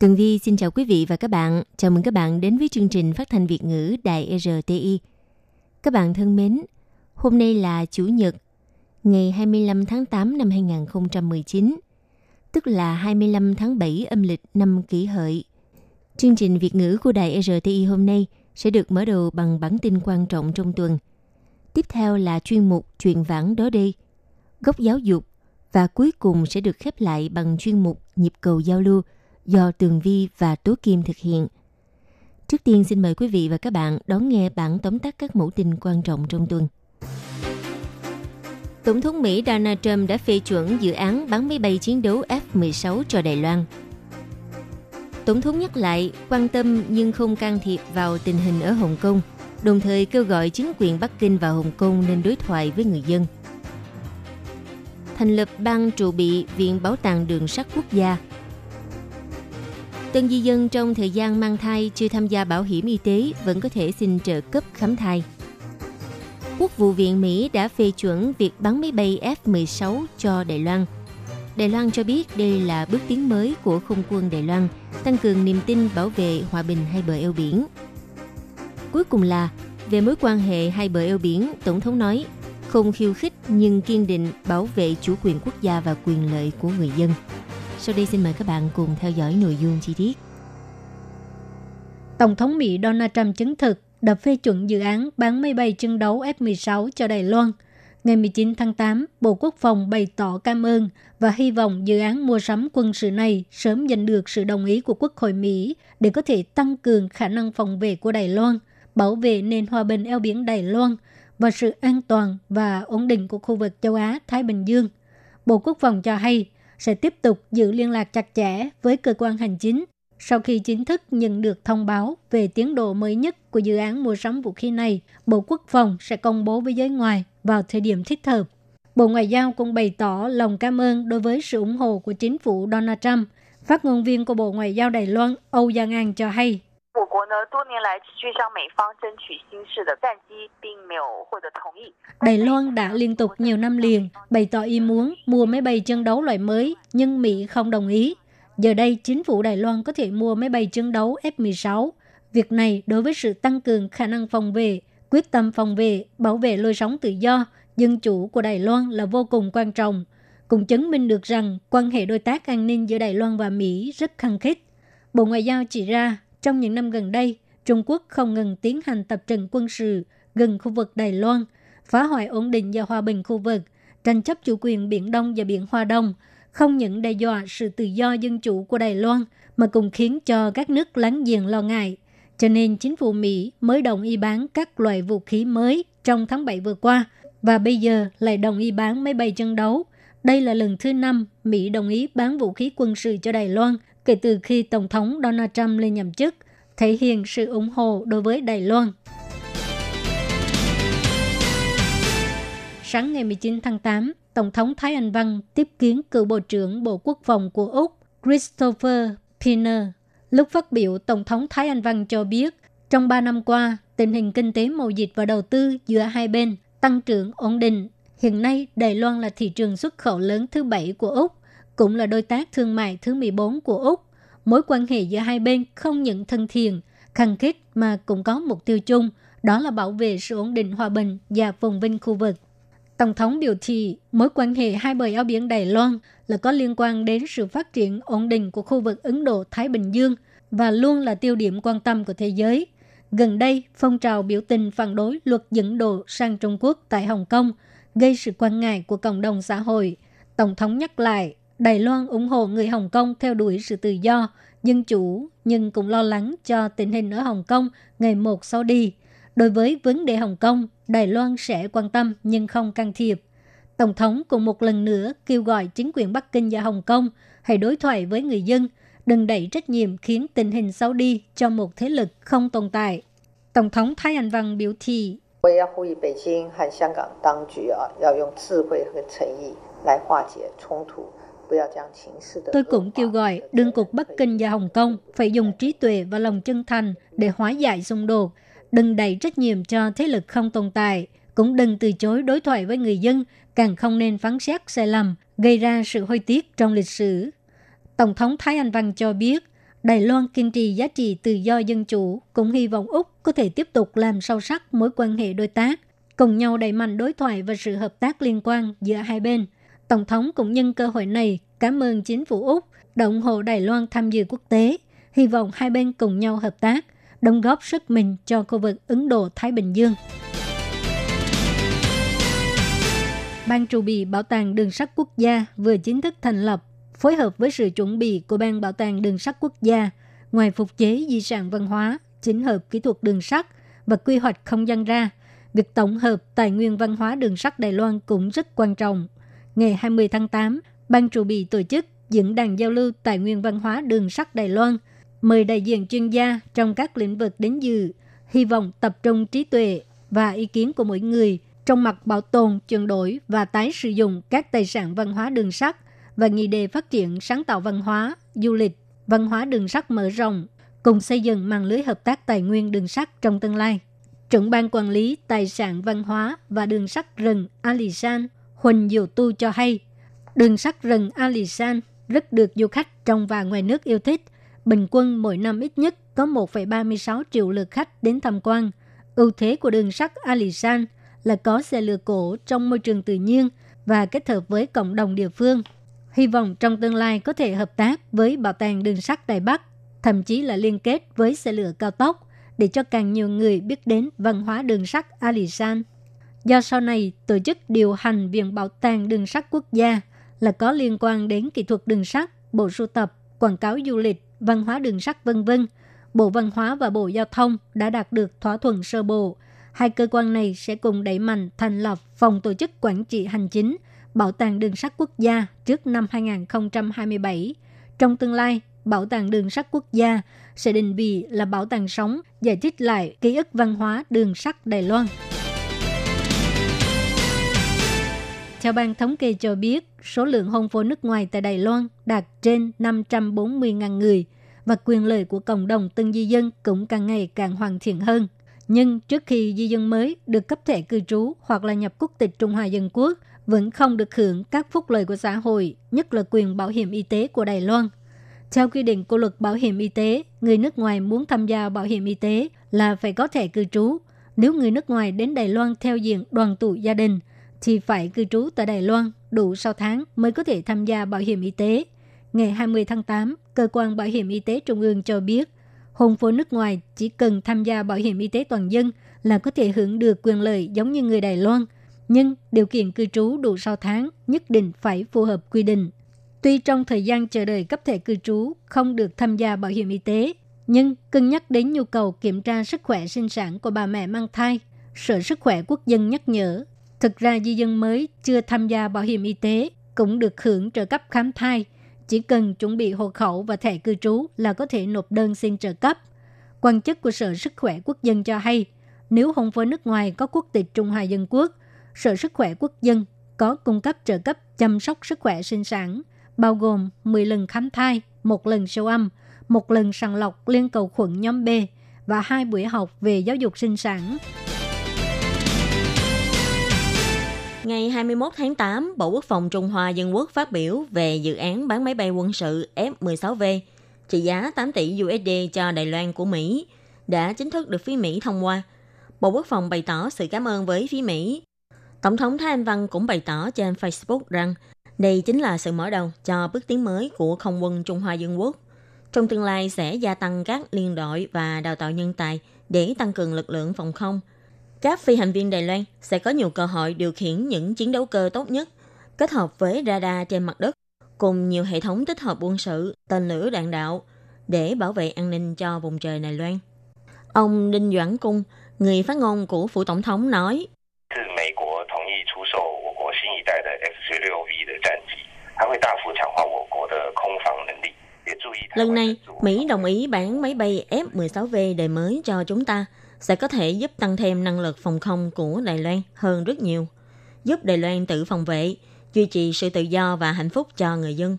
Tường Vi xin chào quý vị và các bạn. Chào mừng các bạn đến với chương trình phát thanh Việt ngữ Đài RTI. Các bạn thân mến, hôm nay là Chủ nhật, ngày 25 tháng 8 năm 2019, tức là 25 tháng 7 âm lịch năm kỷ hợi. Chương trình Việt ngữ của Đài RTI hôm nay sẽ được mở đầu bằng bản tin quan trọng trong tuần. Tiếp theo là chuyên mục Chuyện vãng đó đây, góc giáo dục và cuối cùng sẽ được khép lại bằng chuyên mục Nhịp cầu giao lưu do Tường Vi và Tố Kim thực hiện. Trước tiên xin mời quý vị và các bạn đón nghe bản tóm tắt các mẫu tin quan trọng trong tuần. Tổng thống Mỹ Donald Trump đã phê chuẩn dự án bán máy bay chiến đấu F-16 cho Đài Loan. Tổng thống nhắc lại quan tâm nhưng không can thiệp vào tình hình ở Hồng Kông, đồng thời kêu gọi chính quyền Bắc Kinh và Hồng Kông nên đối thoại với người dân. Thành lập ban trụ bị Viện Bảo tàng Đường sắt Quốc gia Tân di dân trong thời gian mang thai chưa tham gia bảo hiểm y tế vẫn có thể xin trợ cấp khám thai. Quốc vụ viện Mỹ đã phê chuẩn việc bắn máy bay F-16 cho Đài Loan. Đài Loan cho biết đây là bước tiến mới của không quân Đài Loan, tăng cường niềm tin bảo vệ hòa bình hai bờ eo biển. Cuối cùng là, về mối quan hệ hai bờ eo biển, Tổng thống nói không khiêu khích nhưng kiên định bảo vệ chủ quyền quốc gia và quyền lợi của người dân. Sau đây xin mời các bạn cùng theo dõi nội dung chi tiết. Tổng thống Mỹ Donald Trump chứng thực đã phê chuẩn dự án bán máy bay chiến đấu F-16 cho Đài Loan. Ngày 19 tháng 8, Bộ Quốc phòng bày tỏ cảm ơn và hy vọng dự án mua sắm quân sự này sớm giành được sự đồng ý của Quốc hội Mỹ để có thể tăng cường khả năng phòng vệ của Đài Loan, bảo vệ nền hòa bình eo biển Đài Loan và sự an toàn và ổn định của khu vực châu Á-Thái Bình Dương. Bộ Quốc phòng cho hay sẽ tiếp tục giữ liên lạc chặt chẽ với cơ quan hành chính sau khi chính thức nhận được thông báo về tiến độ mới nhất của dự án mua sắm vũ khí này, Bộ Quốc phòng sẽ công bố với giới ngoài vào thời điểm thích hợp. Bộ Ngoại giao cũng bày tỏ lòng cảm ơn đối với sự ủng hộ của chính phủ Donald Trump. Phát ngôn viên của Bộ Ngoại giao Đài Loan Âu Giang An cho hay, Đài Loan đã liên tục nhiều năm liền bày tỏ ý muốn mua máy bay chiến đấu loại mới, nhưng Mỹ không đồng ý. Giờ đây, chính phủ Đài Loan có thể mua máy bay chiến đấu F-16. Việc này đối với sự tăng cường khả năng phòng vệ, quyết tâm phòng vệ, bảo vệ lối sống tự do, dân chủ của Đài Loan là vô cùng quan trọng, cũng chứng minh được rằng quan hệ đối tác an ninh giữa Đài Loan và Mỹ rất khăng khít. Bộ Ngoại giao chỉ ra, trong những năm gần đây, Trung Quốc không ngừng tiến hành tập trận quân sự gần khu vực Đài Loan, phá hoại ổn định và hòa bình khu vực, tranh chấp chủ quyền Biển Đông và Biển Hoa Đông, không những đe dọa sự tự do dân chủ của Đài Loan mà cũng khiến cho các nước láng giềng lo ngại. Cho nên chính phủ Mỹ mới đồng ý bán các loại vũ khí mới trong tháng 7 vừa qua và bây giờ lại đồng ý bán máy bay chân đấu. Đây là lần thứ năm Mỹ đồng ý bán vũ khí quân sự cho Đài Loan kể từ khi Tổng thống Donald Trump lên nhậm chức – thể hiện sự ủng hộ đối với Đài Loan. Sáng ngày 19 tháng 8, Tổng thống Thái Anh Văn tiếp kiến cựu Bộ trưởng Bộ Quốc phòng của Úc Christopher Pinner. Lúc phát biểu, Tổng thống Thái Anh Văn cho biết, trong 3 năm qua, tình hình kinh tế mậu dịch và đầu tư giữa hai bên tăng trưởng ổn định. Hiện nay, Đài Loan là thị trường xuất khẩu lớn thứ bảy của Úc, cũng là đối tác thương mại thứ 14 của Úc mối quan hệ giữa hai bên không những thân thiện, khăng khít mà cũng có mục tiêu chung, đó là bảo vệ sự ổn định hòa bình và phồn vinh khu vực. Tổng thống biểu thị mối quan hệ hai bờ eo biển Đài Loan là có liên quan đến sự phát triển ổn định của khu vực Ấn Độ-Thái Bình Dương và luôn là tiêu điểm quan tâm của thế giới. Gần đây, phong trào biểu tình phản đối luật dẫn độ sang Trung Quốc tại Hồng Kông gây sự quan ngại của cộng đồng xã hội. Tổng thống nhắc lại Đài Loan ủng hộ người Hồng Kông theo đuổi sự tự do, dân chủ, nhưng cũng lo lắng cho tình hình ở Hồng Kông ngày một sau đi. Đối với vấn đề Hồng Kông, Đài Loan sẽ quan tâm nhưng không can thiệp. Tổng thống cũng một lần nữa kêu gọi chính quyền Bắc Kinh và Hồng Kông hãy đối thoại với người dân, đừng đẩy trách nhiệm khiến tình hình xấu đi cho một thế lực không tồn tại. Tổng thống Thái Anh Văn biểu thị Tôi cũng kêu gọi đương cục Bắc Kinh và Hồng Kông phải dùng trí tuệ và lòng chân thành để hóa giải xung đột, đừng đẩy trách nhiệm cho thế lực không tồn tại, cũng đừng từ chối đối thoại với người dân, càng không nên phán xét sai lầm, gây ra sự hối tiếc trong lịch sử. Tổng thống Thái Anh Văn cho biết, Đài Loan kiên trì giá trị tự do dân chủ, cũng hy vọng Úc có thể tiếp tục làm sâu sắc mối quan hệ đối tác, cùng nhau đẩy mạnh đối thoại và sự hợp tác liên quan giữa hai bên – Tổng thống cũng nhân cơ hội này cảm ơn chính phủ Úc đã ủng hộ Đài Loan tham dự quốc tế, hy vọng hai bên cùng nhau hợp tác, đóng góp sức mình cho khu vực Ấn Độ-Thái Bình Dương. Ban trụ bị Bảo tàng Đường sắt Quốc gia vừa chính thức thành lập phối hợp với sự chuẩn bị của Ban Bảo tàng Đường sắt Quốc gia, ngoài phục chế di sản văn hóa, chỉnh hợp kỹ thuật đường sắt và quy hoạch không gian ra, việc tổng hợp tài nguyên văn hóa đường sắt Đài Loan cũng rất quan trọng. Ngày 20 tháng 8, Ban trụ bị tổ chức diễn đàn giao lưu tài nguyên văn hóa đường sắt Đài Loan, mời đại diện chuyên gia trong các lĩnh vực đến dự, hy vọng tập trung trí tuệ và ý kiến của mỗi người trong mặt bảo tồn, chuyển đổi và tái sử dụng các tài sản văn hóa đường sắt – và nghị đề phát triển sáng tạo văn hóa, du lịch, văn hóa đường sắt mở rộng, cùng xây dựng mạng lưới hợp tác tài nguyên đường sắt trong tương lai. Trưởng ban quản lý tài sản văn hóa và đường sắt rừng Alisan Huỳnh Diệu Tu cho hay, đường sắt rừng Alisan rất được du khách trong và ngoài nước yêu thích. Bình quân mỗi năm ít nhất có 1,36 triệu lượt khách đến tham quan. Ưu thế của đường sắt Alisan là có xe lửa cổ trong môi trường tự nhiên và kết hợp với cộng đồng địa phương hy vọng trong tương lai có thể hợp tác với Bảo tàng Đường sắt Đài Bắc, thậm chí là liên kết với xe lửa cao tốc để cho càng nhiều người biết đến văn hóa đường sắt Alisan. Do sau này tổ chức điều hành Viện Bảo tàng Đường sắt Quốc gia là có liên quan đến kỹ thuật đường sắt, bộ sưu tập, quảng cáo du lịch, văn hóa đường sắt vân vân, Bộ Văn hóa và Bộ Giao thông đã đạt được thỏa thuận sơ bộ. Hai cơ quan này sẽ cùng đẩy mạnh thành lập phòng tổ chức quản trị hành chính – Bảo tàng Đường sắt Quốc gia trước năm 2027. Trong tương lai, Bảo tàng Đường sắt Quốc gia sẽ định vị là bảo tàng sống, giải thích lại ký ức văn hóa đường sắt Đài Loan. Theo ban thống kê cho biết, số lượng hôn phối nước ngoài tại Đài Loan đạt trên 540.000 người và quyền lợi của cộng đồng tân di dân cũng càng ngày càng hoàn thiện hơn. Nhưng trước khi di dân mới được cấp thẻ cư trú hoặc là nhập quốc tịch Trung Hoa Dân Quốc, vẫn không được hưởng các phúc lợi của xã hội, nhất là quyền bảo hiểm y tế của Đài Loan. Theo quy định của luật bảo hiểm y tế, người nước ngoài muốn tham gia bảo hiểm y tế là phải có thẻ cư trú. Nếu người nước ngoài đến Đài Loan theo diện đoàn tụ gia đình, thì phải cư trú tại Đài Loan đủ 6 tháng mới có thể tham gia bảo hiểm y tế. Ngày 20 tháng 8, Cơ quan Bảo hiểm Y tế Trung ương cho biết, hôn phối nước ngoài chỉ cần tham gia bảo hiểm y tế toàn dân là có thể hưởng được quyền lợi giống như người Đài Loan – nhưng điều kiện cư trú đủ 6 tháng nhất định phải phù hợp quy định. Tuy trong thời gian chờ đợi cấp thẻ cư trú không được tham gia bảo hiểm y tế, nhưng cân nhắc đến nhu cầu kiểm tra sức khỏe sinh sản của bà mẹ mang thai, Sở Sức khỏe Quốc dân nhắc nhở, thực ra di dân mới chưa tham gia bảo hiểm y tế cũng được hưởng trợ cấp khám thai, chỉ cần chuẩn bị hộ khẩu và thẻ cư trú là có thể nộp đơn xin trợ cấp. Quan chức của Sở Sức khỏe Quốc dân cho hay, nếu hôn phối nước ngoài có quốc tịch Trung Hoa Dân Quốc Sở Sức khỏe Quốc dân có cung cấp trợ cấp chăm sóc sức khỏe sinh sản, bao gồm 10 lần khám thai, một lần siêu âm, một lần sàng lọc liên cầu khuẩn nhóm B và hai buổi học về giáo dục sinh sản. Ngày 21 tháng 8, Bộ Quốc phòng Trung Hoa Dân Quốc phát biểu về dự án bán máy bay quân sự F-16V trị giá 8 tỷ USD cho Đài Loan của Mỹ đã chính thức được phía Mỹ thông qua. Bộ Quốc phòng bày tỏ sự cảm ơn với phía Mỹ Tổng thống Thái Anh Văn cũng bày tỏ trên Facebook rằng đây chính là sự mở đầu cho bước tiến mới của không quân Trung Hoa Dân Quốc. Trong tương lai sẽ gia tăng các liên đội và đào tạo nhân tài để tăng cường lực lượng phòng không các phi hành viên Đài Loan sẽ có nhiều cơ hội điều khiển những chiến đấu cơ tốt nhất, kết hợp với radar trên mặt đất, cùng nhiều hệ thống tích hợp quân sự, tên lửa đạn đạo, để bảo vệ an ninh cho vùng trời Đài Loan. Ông Đinh Doãn Cung, người phát ngôn của Phủ Tổng thống nói, Lần này, Mỹ đồng ý bán máy bay F-16V đời mới cho chúng ta – sẽ có thể giúp tăng thêm năng lực phòng không của Đài Loan hơn rất nhiều, giúp Đài Loan tự phòng vệ, duy trì sự tự do và hạnh phúc cho người dân.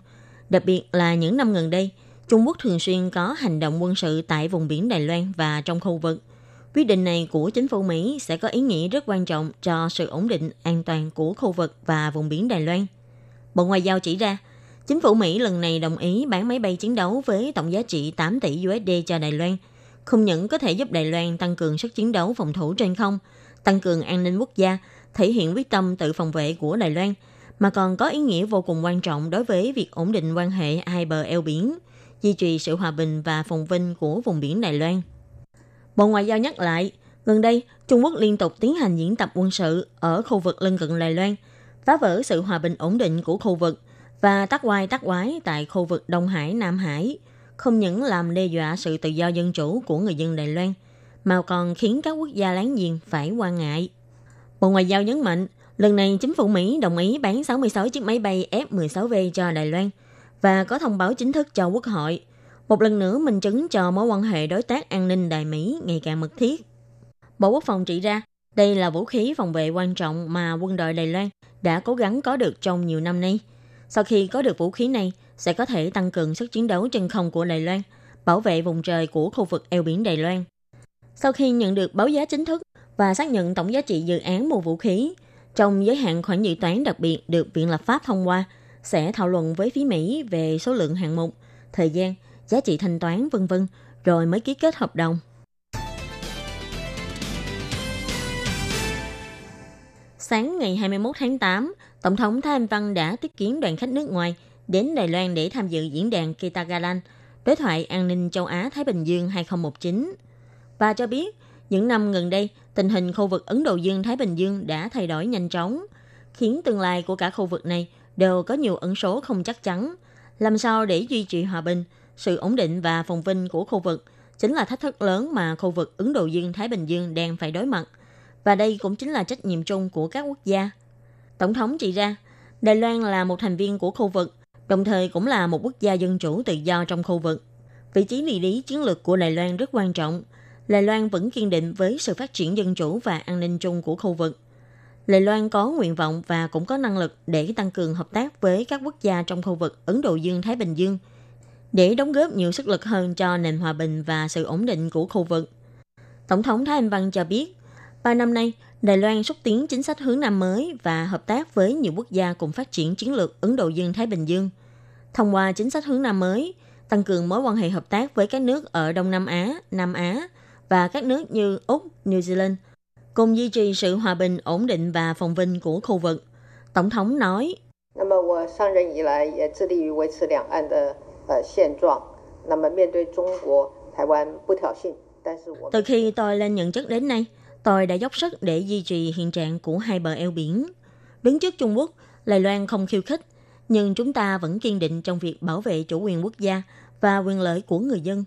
Đặc biệt là những năm gần đây, Trung Quốc thường xuyên có hành động quân sự tại vùng biển Đài Loan và trong khu vực. Quyết định này của chính phủ Mỹ sẽ có ý nghĩa rất quan trọng cho sự ổn định an toàn của khu vực và vùng biển Đài Loan. Bộ Ngoại giao chỉ ra, chính phủ Mỹ lần này đồng ý bán máy bay chiến đấu với tổng giá trị 8 tỷ USD cho Đài Loan, không những có thể giúp Đài Loan tăng cường sức chiến đấu phòng thủ trên không, tăng cường an ninh quốc gia, thể hiện quyết tâm tự phòng vệ của Đài Loan, mà còn có ý nghĩa vô cùng quan trọng đối với việc ổn định quan hệ hai bờ eo biển, duy trì sự hòa bình và phồn vinh của vùng biển Đài Loan. Bộ Ngoại giao nhắc lại, gần đây Trung Quốc liên tục tiến hành diễn tập quân sự ở khu vực lân cận Đài Loan, phá vỡ sự hòa bình ổn định của khu vực và tắc quai tắc quái tại khu vực Đông Hải, Nam Hải, không những làm đe dọa sự tự do dân chủ của người dân Đài Loan, mà còn khiến các quốc gia láng giềng phải quan ngại. Bộ Ngoại giao nhấn mạnh, lần này chính phủ Mỹ đồng ý bán 66 chiếc máy bay F-16V cho Đài Loan và có thông báo chính thức cho Quốc hội. Một lần nữa minh chứng cho mối quan hệ đối tác an ninh Đài Mỹ ngày càng mật thiết. Bộ Quốc phòng chỉ ra, đây là vũ khí phòng vệ quan trọng mà quân đội Đài Loan đã cố gắng có được trong nhiều năm nay. Sau khi có được vũ khí này, sẽ có thể tăng cường sức chiến đấu trên không của Đài Loan, bảo vệ vùng trời của khu vực eo biển Đài Loan. Sau khi nhận được báo giá chính thức và xác nhận tổng giá trị dự án mua vũ khí, trong giới hạn khoản dự toán đặc biệt được Viện Lập pháp thông qua, sẽ thảo luận với phía Mỹ về số lượng hạng mục, thời gian, giá trị thanh toán vân vân rồi mới ký kết hợp đồng. Sáng ngày 21 tháng 8, Tổng thống Thái Anh Văn đã tiếp kiến đoàn khách nước ngoài đến Đài Loan để tham dự diễn đàn Kitagalan, đối thoại an ninh châu Á-Thái Bình Dương 2019. Và cho biết, những năm gần đây, tình hình khu vực Ấn Độ Dương-Thái Bình Dương đã thay đổi nhanh chóng, khiến tương lai của cả khu vực này đều có nhiều ẩn số không chắc chắn. Làm sao để duy trì hòa bình, sự ổn định và phồn vinh của khu vực chính là thách thức lớn mà khu vực Ấn Độ Dương-Thái Bình Dương đang phải đối mặt. Và đây cũng chính là trách nhiệm chung của các quốc gia. Tổng thống chỉ ra, Đài Loan là một thành viên của khu vực, đồng thời cũng là một quốc gia dân chủ tự do trong khu vực. Vị trí địa lý chiến lược của Đài Loan rất quan trọng. Đài Loan vẫn kiên định với sự phát triển dân chủ và an ninh chung của khu vực. Đài Loan có nguyện vọng và cũng có năng lực để tăng cường hợp tác với các quốc gia trong khu vực Ấn Độ Dương-Thái Bình Dương – để đóng góp nhiều sức lực hơn cho nền hòa bình và sự ổn định của khu vực. Tổng thống Thái Anh Văn cho biết, ba năm nay, Đài Loan xúc tiến chính sách hướng Nam mới và hợp tác với nhiều quốc gia cùng phát triển chiến lược Ấn Độ Dương-Thái Bình Dương. Thông qua chính sách hướng Nam mới, tăng cường mối quan hệ hợp tác với các nước ở Đông Nam Á, Nam Á và các nước như Úc, New Zealand, cùng duy trì sự hòa bình, ổn định và phồn vinh của khu vực. Tổng thống nói, từ khi tôi lên nhận chức đến nay, tôi đã dốc sức để duy trì hiện trạng của hai bờ eo biển. Đứng trước Trung Quốc, Lài Loan không khiêu khích nhưng chúng ta vẫn kiên định trong việc bảo vệ chủ quyền quốc gia và quyền lợi của người dân.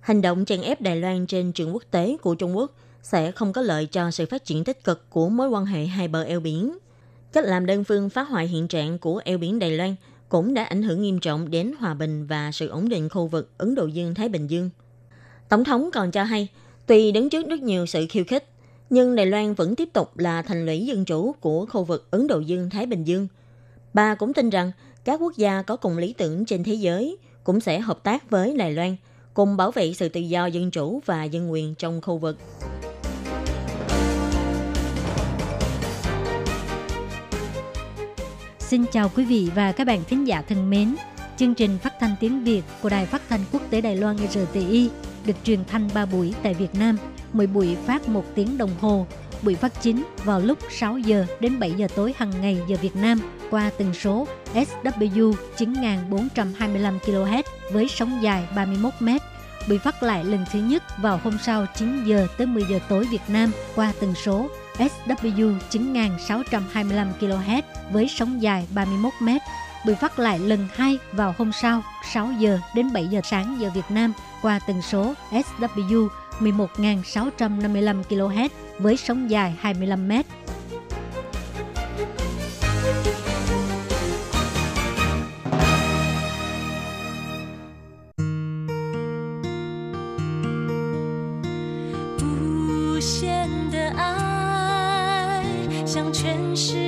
Hành động chèn ép Đài Loan trên trường quốc tế của Trung Quốc sẽ không có lợi cho sự phát triển tích cực của mối quan hệ hai bờ eo biển. Cách làm đơn phương phá hoại hiện trạng của eo biển Đài Loan cũng đã ảnh hưởng nghiêm trọng đến hòa bình và sự ổn định khu vực Ấn Độ Dương-Thái Bình Dương. Tổng thống còn cho hay, tuy đứng trước rất nhiều sự khiêu khích, nhưng Đài Loan vẫn tiếp tục là thành lũy dân chủ của khu vực Ấn Độ Dương-Thái Bình Dương. Bà cũng tin rằng các quốc gia có cùng lý tưởng trên thế giới cũng sẽ hợp tác với Đài Loan, cùng bảo vệ sự tự do dân chủ và dân quyền trong khu vực. Xin chào quý vị và các bạn thính giả thân mến. Chương trình phát thanh tiếng Việt của Đài Phát thanh Quốc tế Đài Loan RTI được truyền thanh 3 buổi tại Việt Nam, mỗi buổi phát 1 tiếng đồng hồ. Buổi phát chính vào lúc 6 giờ đến 7 giờ tối hàng ngày giờ Việt Nam qua tần số SW 9425 kHz với sóng dài 31 m. Bị phát lại lần thứ nhất vào hôm sau 9 giờ tới 10 giờ tối Việt Nam qua tần số SW 9625 kHz với sóng dài 31 m. Bị phát lại lần hai vào hôm sau 6 giờ đến 7 giờ sáng giờ Việt Nam qua tần số SW 11.655 kHz với sóng dài 25 m. Hãy subscribe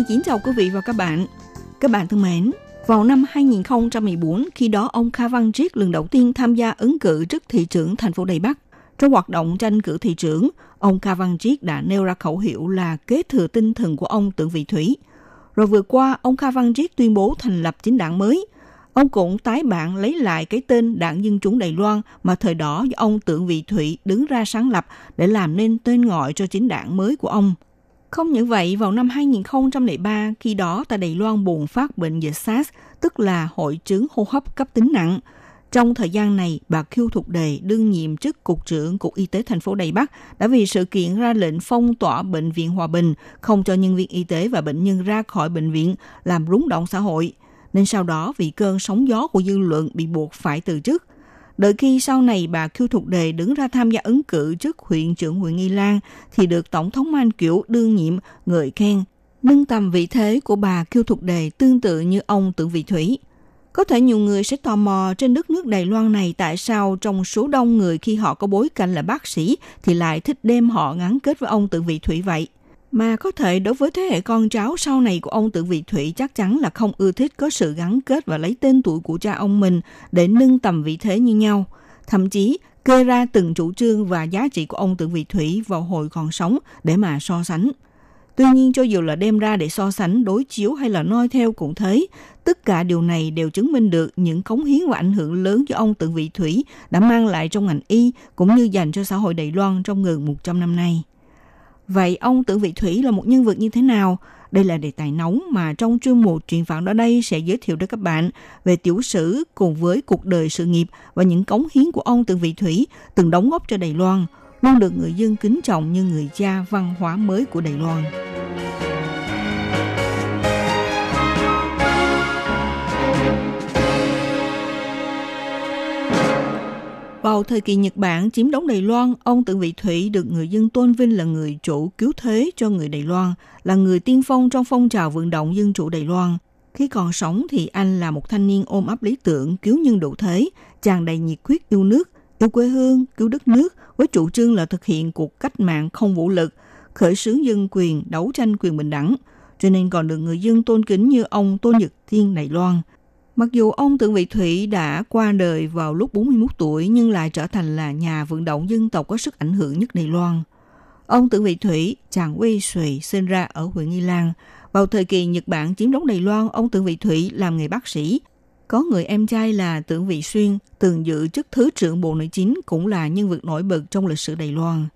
Xin kính chào quý vị và các bạn. Các bạn thân mến, vào năm 2014, khi đó ông Kha Văn Triết lần đầu tiên tham gia ứng cử chức thị trưởng thành phố Đài Bắc. Trong hoạt động tranh cử thị trưởng, ông Kha Văn Triết đã nêu ra khẩu hiệu là kế thừa tinh thần của ông Tưởng Vị Thủy. Rồi vừa qua, ông Kha Văn Triết tuyên bố thành lập chính đảng mới. Ông cũng tái bản lấy lại cái tên Đảng Dân Chúng Đài Loan mà thời đó do ông Tưởng Vị Thủy đứng ra sáng lập để làm nên tên gọi cho chính đảng mới của ông – không những vậy, vào năm 2003, khi đó tại Đài Loan bùng phát bệnh dịch SARS, tức là hội chứng hô hấp cấp tính nặng. Trong thời gian này, bà Khiêu Thục Đề đương nhiệm chức Cục trưởng Cục Y tế thành phố Đài Bắc đã vì sự kiện ra lệnh phong tỏa Bệnh viện Hòa Bình, không cho nhân viên y tế và bệnh nhân ra khỏi bệnh viện, làm rúng động xã hội. Nên sau đó, vì cơn sóng gió của dư luận bị buộc phải từ chức. Đợi khi sau này bà Kiêu Thục Đề đứng ra tham gia ứng cử trước huyện trưởng huyện Nghi Lan thì được Tổng thống Man Kiểu đương nhiệm ngợi khen, nâng tầm vị thế của bà Kiêu Thục Đề tương tự như ông Tưởng Vị Thủy. Có thể nhiều người sẽ tò mò trên đất nước Đài Loan này tại sao trong số đông người khi họ có bối cảnh là bác sĩ thì lại thích đem họ gắn kết với ông Tưởng Vị Thủy vậy mà có thể đối với thế hệ con cháu sau này của ông Tưởng Vị Thủy chắc chắn là không ưa thích có sự gắn kết và lấy tên tuổi của cha ông mình để nâng tầm vị thế như nhau. Thậm chí kê ra từng chủ trương và giá trị của ông Tưởng Vị Thủy vào hồi còn sống để mà so sánh. Tuy nhiên cho dù là đem ra để so sánh, đối chiếu hay là noi theo cũng thế, tất cả điều này đều chứng minh được những cống hiến và ảnh hưởng lớn cho ông Tưởng Vị Thủy đã mang lại trong ngành y cũng như dành cho xã hội Đài Loan trong gần 100 năm nay. Vậy ông Tưởng Vị Thủy là một nhân vật như thế nào? Đây là đề tài nóng mà trong chương mục truyền phản đó đây sẽ giới thiệu đến các bạn về tiểu sử cùng với cuộc đời sự nghiệp và những cống hiến của ông Tưởng Vị Thủy từng đóng góp cho Đài Loan, luôn được người dân kính trọng như người cha văn hóa mới của Đài Loan. Vào thời kỳ Nhật Bản chiếm đóng Đài Loan, ông Tưởng Vị Thủy được người dân tôn vinh là người chủ cứu thế cho người Đài Loan, là người tiên phong trong phong trào vận động dân chủ Đài Loan. Khi còn sống thì anh là một thanh niên ôm ấp lý tưởng cứu nhân độ thế, chàng đầy nhiệt huyết yêu nước, yêu quê hương, cứu đất nước với chủ trương là thực hiện cuộc cách mạng không vũ lực, khởi xướng dân quyền, đấu tranh quyền bình đẳng, cho nên còn được người dân tôn kính như ông Tôn Nhật Thiên Đài Loan – Mặc dù ông Tượng Vị Thủy đã qua đời vào lúc 41 tuổi nhưng lại trở thành là nhà vận động dân tộc có sức ảnh hưởng nhất Đài Loan. Ông Tượng Vị Thủy, chàng quê Sùy, sinh ra ở huyện Nghi Lan. Vào thời kỳ Nhật Bản chiếm đóng Đài Loan, ông Tượng Vị Thủy làm nghề bác sĩ. Có người em trai là Tượng Vị Xuyên, từng giữ chức Thứ trưởng Bộ Nội chính cũng là nhân vật nổi bật trong lịch sử Đài Loan.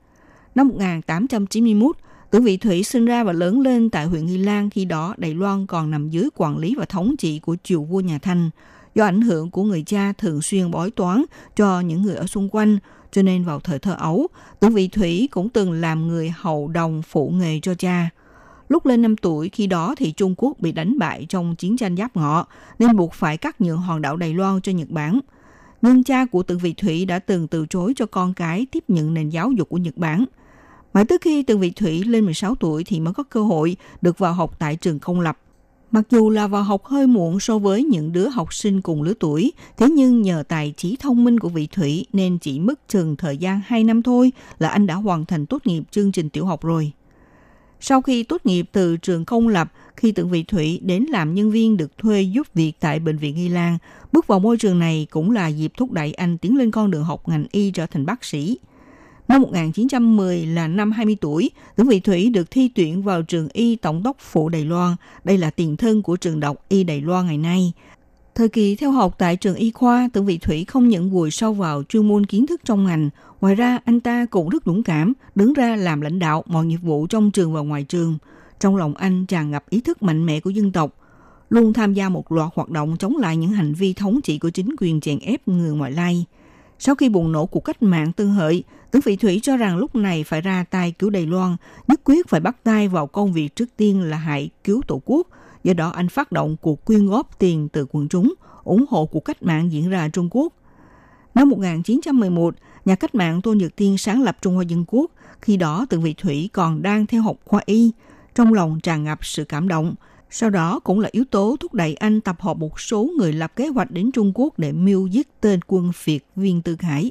Năm 1891, Tưởng Vị Thủy sinh ra và lớn lên tại huyện Nghi Lan khi đó Đài Loan còn nằm dưới quản lý và thống trị của triều vua nhà Thanh. Do ảnh hưởng của người cha thường xuyên bói toán cho những người ở xung quanh, cho nên vào thời thơ ấu, Tưởng Vị Thủy cũng từng làm người hầu đồng phụ nghề cho cha. Lúc lên 5 tuổi, khi đó thì Trung Quốc bị đánh bại trong chiến tranh giáp ngọ, nên buộc phải cắt nhượng hòn đảo Đài Loan cho Nhật Bản. Nhưng cha của Tưởng Vị Thủy đã từng từ chối cho con cái tiếp nhận nền giáo dục của Nhật Bản – Mãi tới khi Trần Vị Thủy lên 16 tuổi thì mới có cơ hội được vào học tại trường công lập. Mặc dù là vào học hơi muộn so với những đứa học sinh cùng lứa tuổi, thế nhưng nhờ tài trí thông minh của vị Thủy nên chỉ mất chừng thời gian 2 năm thôi là anh đã hoàn thành tốt nghiệp chương trình tiểu học rồi. Sau khi tốt nghiệp từ trường công lập, khi Tượng Vị Thủy đến làm nhân viên được thuê giúp việc tại Bệnh viện Y Lan, bước vào môi trường này cũng là dịp thúc đẩy anh tiến lên con đường học ngành y trở thành bác sĩ – Năm 1910 là năm 20 tuổi, Tưởng Vị Thủy được thi tuyển vào trường y tổng đốc phủ Đài Loan. Đây là tiền thân của trường đọc y Đài Loan ngày nay. Thời kỳ theo học tại trường y khoa, Tưởng Vị Thủy không những vùi sâu vào chuyên môn kiến thức trong ngành. Ngoài ra, anh ta cũng rất dũng cảm, đứng ra làm lãnh đạo mọi nghiệp vụ trong trường và ngoài trường. Trong lòng anh tràn ngập ý thức mạnh mẽ của dân tộc, luôn tham gia một loạt hoạt động chống lại những hành vi thống trị của chính quyền chèn ép người ngoại lai. Sau khi bùng nổ cuộc cách mạng tương hợi, Tướng Vị Thủy cho rằng lúc này phải ra tay cứu Đài Loan, nhất quyết phải bắt tay vào công việc trước tiên là hãy cứu Tổ quốc. Do đó anh phát động cuộc quyên góp tiền từ quần chúng, ủng hộ cuộc cách mạng diễn ra Trung Quốc. Năm 1911, nhà cách mạng Tô Nhật Tiên sáng lập Trung Hoa Dân Quốc, khi đó Tượng Vị Thủy còn đang theo học khoa y, trong lòng tràn ngập sự cảm động. Sau đó cũng là yếu tố thúc đẩy anh tập hợp một số người lập kế hoạch đến Trung Quốc để mưu giết tên quân Việt Viên Tư Khải.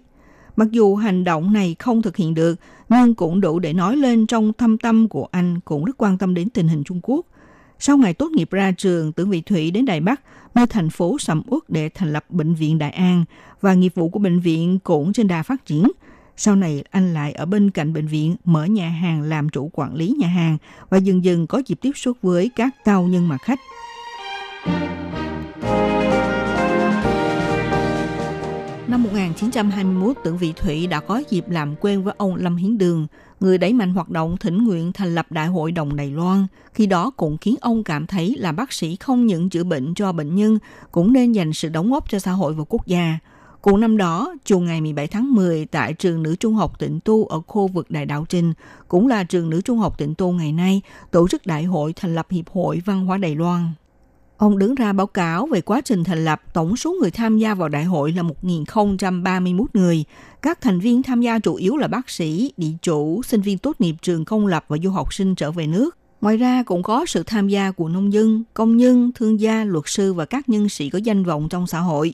Mặc dù hành động này không thực hiện được, nhưng cũng đủ để nói lên trong thâm tâm của anh cũng rất quan tâm đến tình hình Trung Quốc. Sau ngày tốt nghiệp ra trường, Tưởng Vị Thủy đến Đài Bắc, nơi thành phố sầm uất để thành lập Bệnh viện Đại An và nghiệp vụ của bệnh viện cũng trên đà phát triển. Sau này anh lại ở bên cạnh bệnh viện mở nhà hàng làm chủ quản lý nhà hàng và dần dần có dịp tiếp xúc với các cao nhân mặt khách. Năm 1921, Tưởng Vị Thủy đã có dịp làm quen với ông Lâm Hiến Đường, người đẩy mạnh hoạt động thỉnh nguyện thành lập Đại hội đồng Đài Loan. Khi đó cũng khiến ông cảm thấy là bác sĩ không những chữa bệnh cho bệnh nhân, cũng nên dành sự đóng góp cho xã hội và quốc gia. Cùng năm đó, chiều ngày 17 tháng 10 tại trường nữ trung học tịnh tu ở khu vực Đại Đạo Trình, cũng là trường nữ trung học tịnh tu ngày nay, tổ chức đại hội thành lập Hiệp hội Văn hóa Đài Loan. Ông đứng ra báo cáo về quá trình thành lập tổng số người tham gia vào đại hội là 1.031 người. Các thành viên tham gia chủ yếu là bác sĩ, địa chủ, sinh viên tốt nghiệp trường công lập và du học sinh trở về nước. Ngoài ra cũng có sự tham gia của nông dân, công nhân, thương gia, luật sư và các nhân sĩ có danh vọng trong xã hội.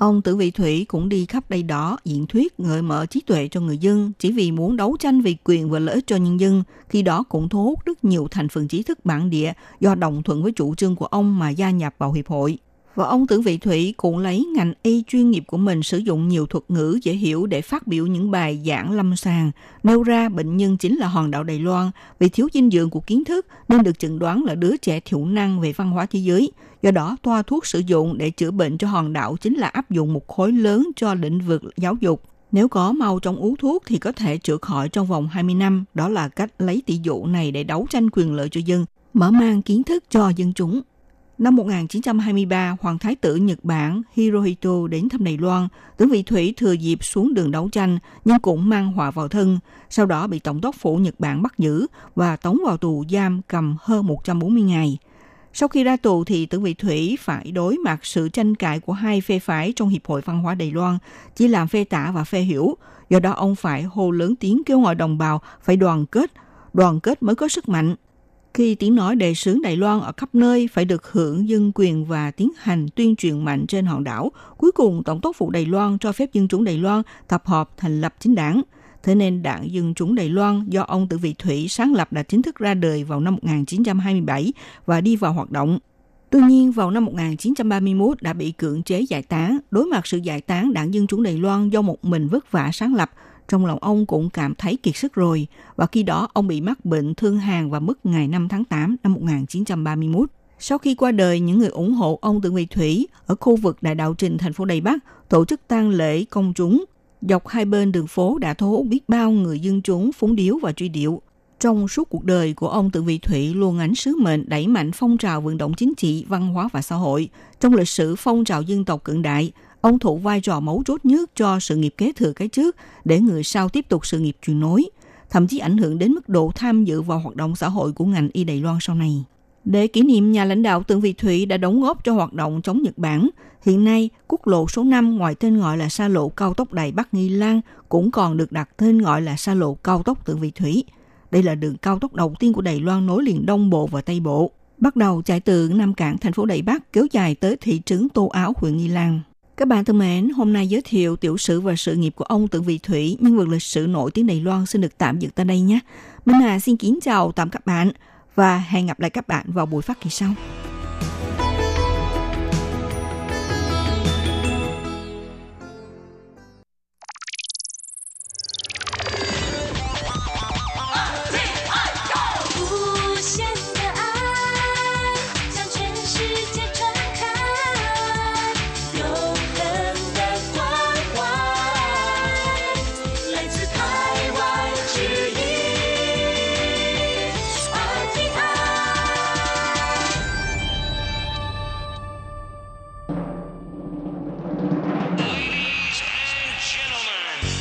Ông Tử Vị Thủy cũng đi khắp đây đó diễn thuyết gợi mở trí tuệ cho người dân, chỉ vì muốn đấu tranh vì quyền và lợi ích cho nhân dân. Khi đó cũng thu hút rất nhiều thành phần trí thức bản địa do đồng thuận với chủ trương của ông mà gia nhập vào hiệp hội. Và ông Tử Vị Thủy cũng lấy ngành y chuyên nghiệp của mình sử dụng nhiều thuật ngữ dễ hiểu để phát biểu những bài giảng lâm sàng, nêu ra bệnh nhân chính là hòn đảo Đài Loan vì thiếu dinh dưỡng của kiến thức nên được chẩn đoán là đứa trẻ thiểu năng về văn hóa thế giới. Do đó, toa thuốc sử dụng để chữa bệnh cho hòn đảo chính là áp dụng một khối lớn cho lĩnh vực giáo dục. Nếu có mau trong uống thuốc thì có thể chữa khỏi trong vòng 20 năm. Đó là cách lấy tỷ dụ này để đấu tranh quyền lợi cho dân, mở mang kiến thức cho dân chúng. Năm 1923, Hoàng Thái tử Nhật Bản Hirohito đến thăm Đài Loan. Tướng Vị Thủy thừa dịp xuống đường đấu tranh, nhưng cũng mang họa vào thân. Sau đó bị Tổng đốc phủ Nhật Bản bắt giữ và tống vào tù giam cầm hơn 140 ngày. Sau khi ra tù thì Tưởng Vị Thủy phải đối mặt sự tranh cãi của hai phe phái trong Hiệp hội Văn hóa Đài Loan, chỉ làm phe tả và phe hiểu. Do đó ông phải hô lớn tiếng kêu gọi đồng bào phải đoàn kết, đoàn kết mới có sức mạnh. Khi tiếng nói đề xướng Đài Loan ở khắp nơi phải được hưởng dân quyền và tiến hành tuyên truyền mạnh trên hòn đảo, cuối cùng Tổng thống phủ Đài Loan cho phép dân chúng Đài Loan tập hợp thành lập chính đảng. Thế nên Đảng Dân Chúng Đài Loan do ông Tử Vị Thủy sáng lập đã chính thức ra đời vào năm 1927 và đi vào hoạt động. Tuy nhiên, vào năm 1931 đã bị cưỡng chế giải tán. Đối mặt sự giải tán Đảng Dân Chúng Đài Loan do một mình vất vả sáng lập, trong lòng ông cũng cảm thấy kiệt sức rồi. Và khi đó, ông bị mắc bệnh thương hàn và mất ngày 5 tháng 8 năm 1931. Sau khi qua đời, những người ủng hộ ông Tưởng Vị Thủy ở khu vực Đại Đạo Trình thành phố Đài Bắc tổ chức tang lễ công chúng Dọc hai bên đường phố đã thu hút biết bao người dân chúng phúng điếu và truy điệu. Trong suốt cuộc đời của ông Tự Vị Thủy luôn ánh sứ mệnh đẩy mạnh phong trào vận động chính trị, văn hóa và xã hội. Trong lịch sử phong trào dân tộc cận đại, ông thụ vai trò mấu chốt nhất cho sự nghiệp kế thừa cái trước để người sau tiếp tục sự nghiệp truyền nối, thậm chí ảnh hưởng đến mức độ tham dự vào hoạt động xã hội của ngành y Đài Loan sau này. Để kỷ niệm nhà lãnh đạo Tượng Vị Thủy đã đóng góp cho hoạt động chống Nhật Bản, hiện nay quốc lộ số 5 ngoài tên gọi là xa lộ cao tốc Đài Bắc Nghi Lan cũng còn được đặt tên gọi là xa lộ cao tốc Tượng Vị Thủy. Đây là đường cao tốc đầu tiên của Đài Loan nối liền Đông Bộ và Tây Bộ. Bắt đầu chạy từ Nam Cảng, thành phố Đài Bắc, kéo dài tới thị trấn Tô Áo, huyện Nghi Lan. Các bạn thân mến, hôm nay giới thiệu tiểu sử và sự nghiệp của ông Tưởng Vị Thủy, nhân vật lịch sử nổi tiếng Đài Loan xin được tạm dừng tại đây nhé. Minh Hà xin kính chào tạm các bạn và hẹn gặp lại các bạn vào buổi phát kỳ sau.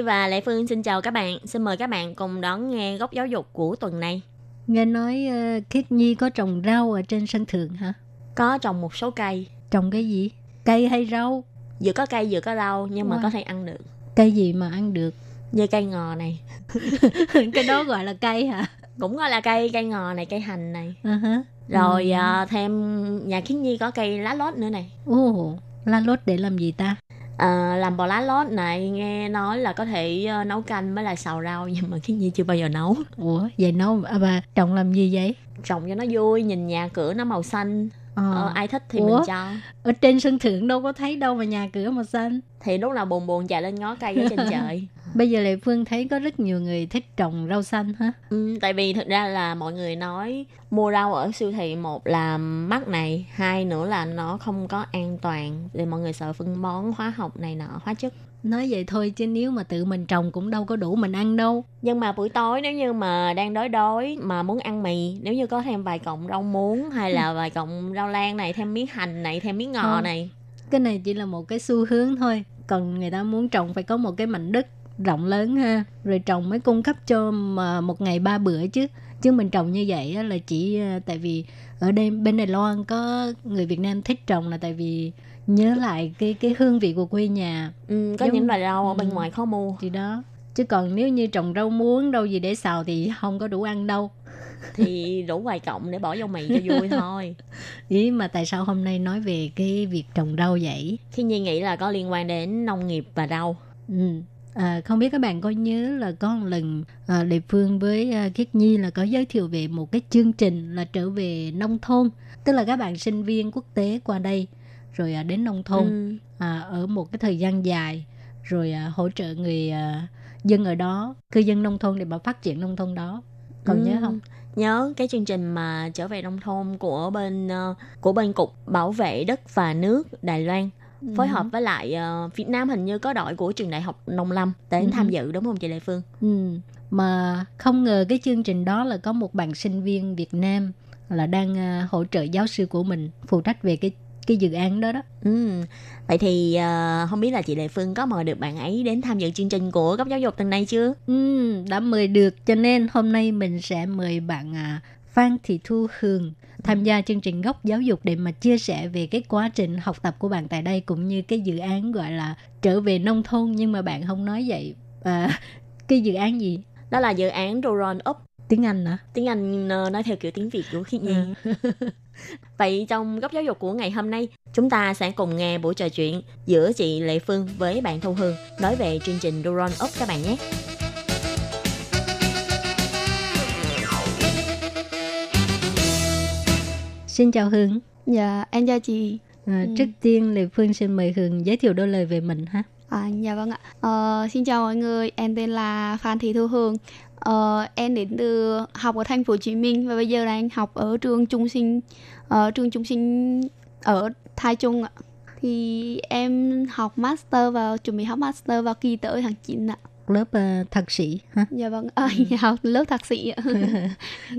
Nhi và Lệ Phương xin chào các bạn. Xin mời các bạn cùng đón nghe góc giáo dục của tuần này. Nghe nói uh, Khiết Nhi có trồng rau ở trên sân thượng hả? Có trồng một số cây. Trồng cái gì? Cây hay rau? Vừa có cây vừa có rau nhưng mà Wow. có thể ăn được. Cây gì mà ăn được? Như cây ngò này. cái đó gọi là cây hả? Cũng gọi là cây cây ngò này, cây hành này. Uh-huh. Rồi à, thêm nhà Khiết Nhi có cây lá lốt nữa này. Ồ, lá lốt để làm gì ta? À, làm bò lá lốt này nghe nói là có thể ờ, nấu canh với lại xào rau nhưng mà Khiết Nhi chưa bao giờ nấu. Ủa, vậy nấu à, bà trồng làm gì vậy? Trồng cho nó vui, nhìn nhà cửa nó màu xanh. Ờ. Ờ, ai thích thì Ủa? mình cho. Ở trên sân thượng đâu có thấy đâu mà nhà cửa màu xanh. Thì lúc nào buồn buồn chạy lên ngó cây ở trên trời. Bây giờ Lệ Phương thấy có rất nhiều người thích trồng rau xanh hả? Ừ, tại vì thực ra là mọi người nói mua rau ở siêu thị một là mắc này, hai nữa là nó không có an toàn để mọi người sợ phân bón hóa học này nọ hóa chất. Nói vậy thôi chứ nếu mà tự mình trồng cũng đâu có đủ mình ăn đâu. Nhưng mà buổi tối nếu như mà đang đói đói mà muốn ăn mì, nếu như có thêm vài cọng rau muống hay là vài cọng rau lan này, thêm miếng hành này, thêm miếng ngò Không. này. Cái này chỉ là một cái xu hướng thôi. Còn người ta muốn trồng phải có một cái mảnh đất rộng lớn ha. Rồi trồng mới cung cấp cho mà một ngày ba bữa chứ. Chứ mình trồng như vậy là chỉ ờ, tại vì ở đây bên Đài Loan có người Việt Nam thích trồng là tại vì nhớ lại cái cái hương vị của quê nhà Ừ, có Giống- những loại rau ở bên Ừ. ngoài khó mua. thì đó chứ còn nếu như trồng rau muống đâu gì để xào thì không có đủ ăn đâu Thì đủ vài cọng để bỏ vô mì cho vui thôi. ý mà tại sao hôm nay nói về cái việc trồng rau vậy Khi Nhi nghĩ là có liên quan đến nông nghiệp và rau. ừ. à, không biết các bạn có nhớ là có một lần à, Lê Phương với à, Khiết Nhi là có giới thiệu về một cái chương trình là trở về nông thôn tức là các bạn sinh viên quốc tế qua đây rồi à, đến nông thôn Ừ. à, ở một cái thời gian dài rồi à, hỗ trợ người à, dân ở đó cư dân nông thôn để mà phát triển nông thôn đó còn Ừ. nhớ không nhớ cái chương trình mà trở về nông thôn của bên ờ, của bên cục bảo vệ đất và nước Đài Loan phối hợp với lại ờ, Việt Nam hình như có đội của trường đại học nông lâm đến Ừ. tham dự đúng không chị Lê Phương? Ừ. Mà không ngờ cái chương trình đó là có một bạn sinh viên Việt Nam là đang à, hỗ trợ giáo sư của mình phụ trách về cái cái dự án đó đó. Ừ. Vậy thì ờ, không biết là chị Lê Phương có mời được bạn ấy đến tham dự chương trình của góc giáo dục tuần này chưa? Ừ, đã mời được cho nên hôm nay mình sẽ mời bạn à, Phan Thị Thu Hường tham gia chương trình góc giáo dục để mà chia sẻ về cái quá trình học tập của bạn tại đây cũng như cái dự án gọi là trở về nông thôn nhưng mà bạn không nói vậy. À, cái dự án gì? Đó là dự án Rural Up Tiếng Anh hả? tiếng Anh ờ, nói theo kiểu tiếng Việt của Khiết Nhi. Vậy trong góc giáo dục của ngày hôm nay, chúng ta sẽ cùng nghe buổi trò chuyện giữa chị Lệ Phương với bạn Thu Hương nói về chương trình Duron Up các bạn nhé. Xin chào Hương. Dạ, em chào chị. À, Ừ. Trước tiên Lê Phương xin mời Hường giới thiệu đôi lời về mình ha. À, dạ vâng ạ. Ờ, xin chào mọi người, em tên là Phan Thị Thu Hương. Ờ, em đến từ học ở thành phố Hồ Chí Minh và bây giờ đang học ở trường trung sinh ở trường trung sinh ở Thái Trung ạ. Thì em học master vào chuẩn bị học master vào kỳ tới tháng 9 ạ. Lớp à, thạc sĩ ha. Dạ vâng, à, học lớp thạc sĩ ạ.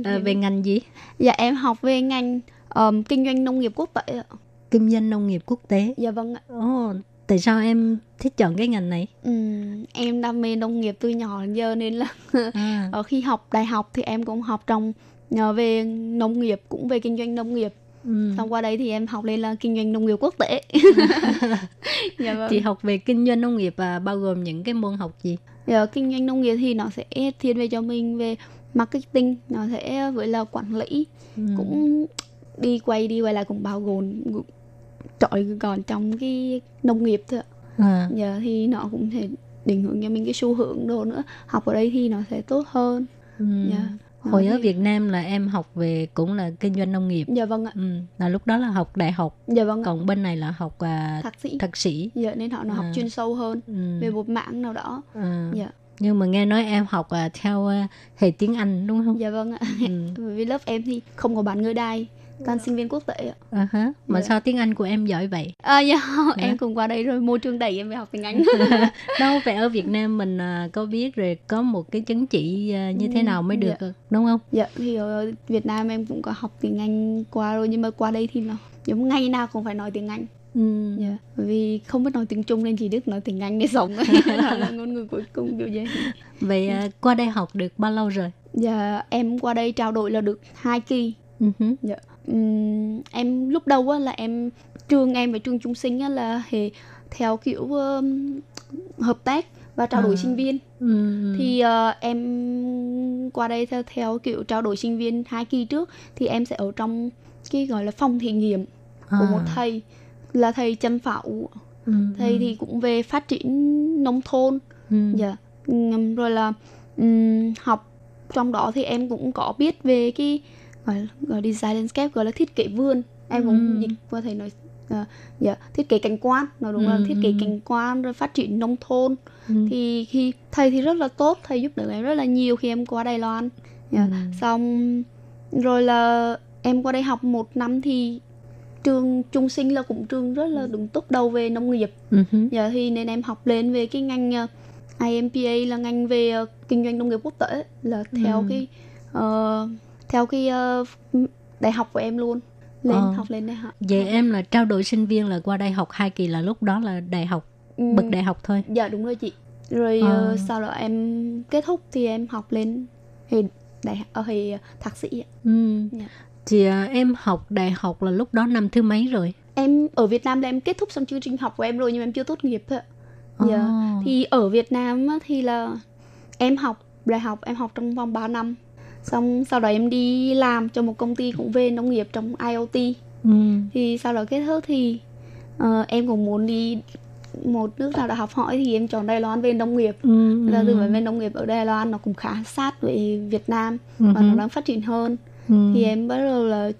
À, về ngành gì? Dạ em học về ngành ờm, kinh doanh nông nghiệp quốc tế ạ. Kinh doanh nông nghiệp quốc tế. Dạ vâng ạ. Ồ, tại sao em thích chọn cái ngành này? Ừm, em đam mê nông nghiệp từ nhỏ đến giờ nên là À, ở khi học đại học thì em cũng học trong nhờ về nông nghiệp cũng về kinh doanh nông nghiệp ừ. xong qua đây thì em học lên là kinh doanh nông nghiệp quốc tế dạ vâng Chị học về kinh doanh nông nghiệp và bao gồm những cái môn học gì? Dạ, kinh doanh nông nghiệp thì nó sẽ thiên về cho mình về marketing nó sẽ với là quản lý Ừ. cũng đi quay đi quay lại cũng bao gồm trọi còn trong cái nông nghiệp thôi ạ. À, giờ thì nó cũng sẽ định hướng cho mình cái xu hướng đồ nữa học ở đây thì nó sẽ tốt hơn ừ. dạ Hồi ở thì- Việt Nam là em học về cũng là kinh doanh nông nghiệp. Dạ vâng ạ. Ừ, là lúc đó là học đại học, Dạ vâng ạ. còn bên này là học à, Thạc sĩ. thạc sĩ. Dạ nên họ nó học À. chuyên sâu hơn Ừ. về một mảng nào đó. À. Dạ. Nhưng mà nghe nói em học à, theo à, hệ tiếng Anh đúng không? Dạ vâng ạ. Ừ. Vì lớp em thì không có bạn người đài, toàn sinh viên quốc tế ạ. Ha. Mà Dạ. sao tiếng Anh của em giỏi vậy? À, dạ, em cũng qua đây rồi môi trường đẩy em học tiếng Anh. Đâu phải ở Việt Nam mình à, có biết rồi có một cái chứng chỉ à, như thế Ừ, nào mới được dạ. đúng không? dạ thì ở Việt Nam em cũng có học tiếng Anh qua rồi nhưng mà qua đây thì nó giống ngày nào cũng phải nói tiếng Anh. Ừ. Dạ. Bởi vì không biết nói tiếng Trung nên chỉ biết nói tiếng Anh để sống. là ngôn ngữ cuối cùng kiểu vậy. Vậy à, qua đây học được bao lâu rồi? Dạ em qua đây trao đổi là được hai kỳ. Ừ hứ. Dạ. Ừm, em lúc đầu á, là em trường em với trường trung sinh á, là hệ theo kiểu um, hợp tác và trao đổi À. sinh viên Ừ. thì ờ, em qua đây theo theo kiểu trao đổi sinh viên hai kỳ trước thì em sẽ ở trong cái gọi là phòng thí nghiệm của một À. thầy là thầy Trần Phảo Ừ, thầy thì cũng về phát triển nông thôn Ừ. dạ rồi là ừm, học trong đó thì em cũng có biết về cái gọi là, gọi là design landscape gọi là thiết kế vườn em cũng Ừm. dịch qua thầy nói ờ, dạ thiết kế cảnh quan nói đúng là Ừm, thiết kế ừm. cảnh quan rồi phát triển nông thôn Ừ. thì khi thầy thì rất là tốt thầy giúp đỡ em rất là nhiều khi em qua Đài Loan dạ. Ừ. xong rồi là em qua đây học một năm thì trường trung sinh là cũng trường rất là đứng top đầu về nông nghiệp Ừ hứ. dạ thì nên em học lên về cái ngành ờ, IMPA là ngành về ờ, kinh doanh nông nghiệp quốc tế là theo Ừ. cái ờ, theo cái ờ, đại học của em luôn lên Ờ. học lên đại học Vậy em là trao đổi sinh viên là qua đây học hai kỳ là lúc đó là đại học, Ừm, bậc đại học thôi. dạ đúng rồi chị rồi Ờ. ờ, sau đó em kết thúc thì em học lên hệ đại học ở hệ thạc sĩ. Ừ. Dạ. Thì à, em học đại học là lúc đó năm thứ mấy rồi? em ở Việt Nam là em kết thúc xong chương trình học của em rồi nhưng mà em chưa tốt nghiệp thôi ạ Dạ. Ồ. thì ở Việt Nam thì là em học đại học em học trong vòng 3 năm xong sau đó em đi làm cho một công ty cũng về nông nghiệp trong IoT Ừ. thì sau đó kết thúc thì ờ, em cũng muốn đi một nước nào đó học hỏi thì em chọn Đài Loan về nông nghiệp Ừ. là từ ừ. về nông nghiệp ở Đài Loan nó cũng khá sát với Việt Nam Ừ và nó đang phát triển hơn Ừ. thì em bắt đầu là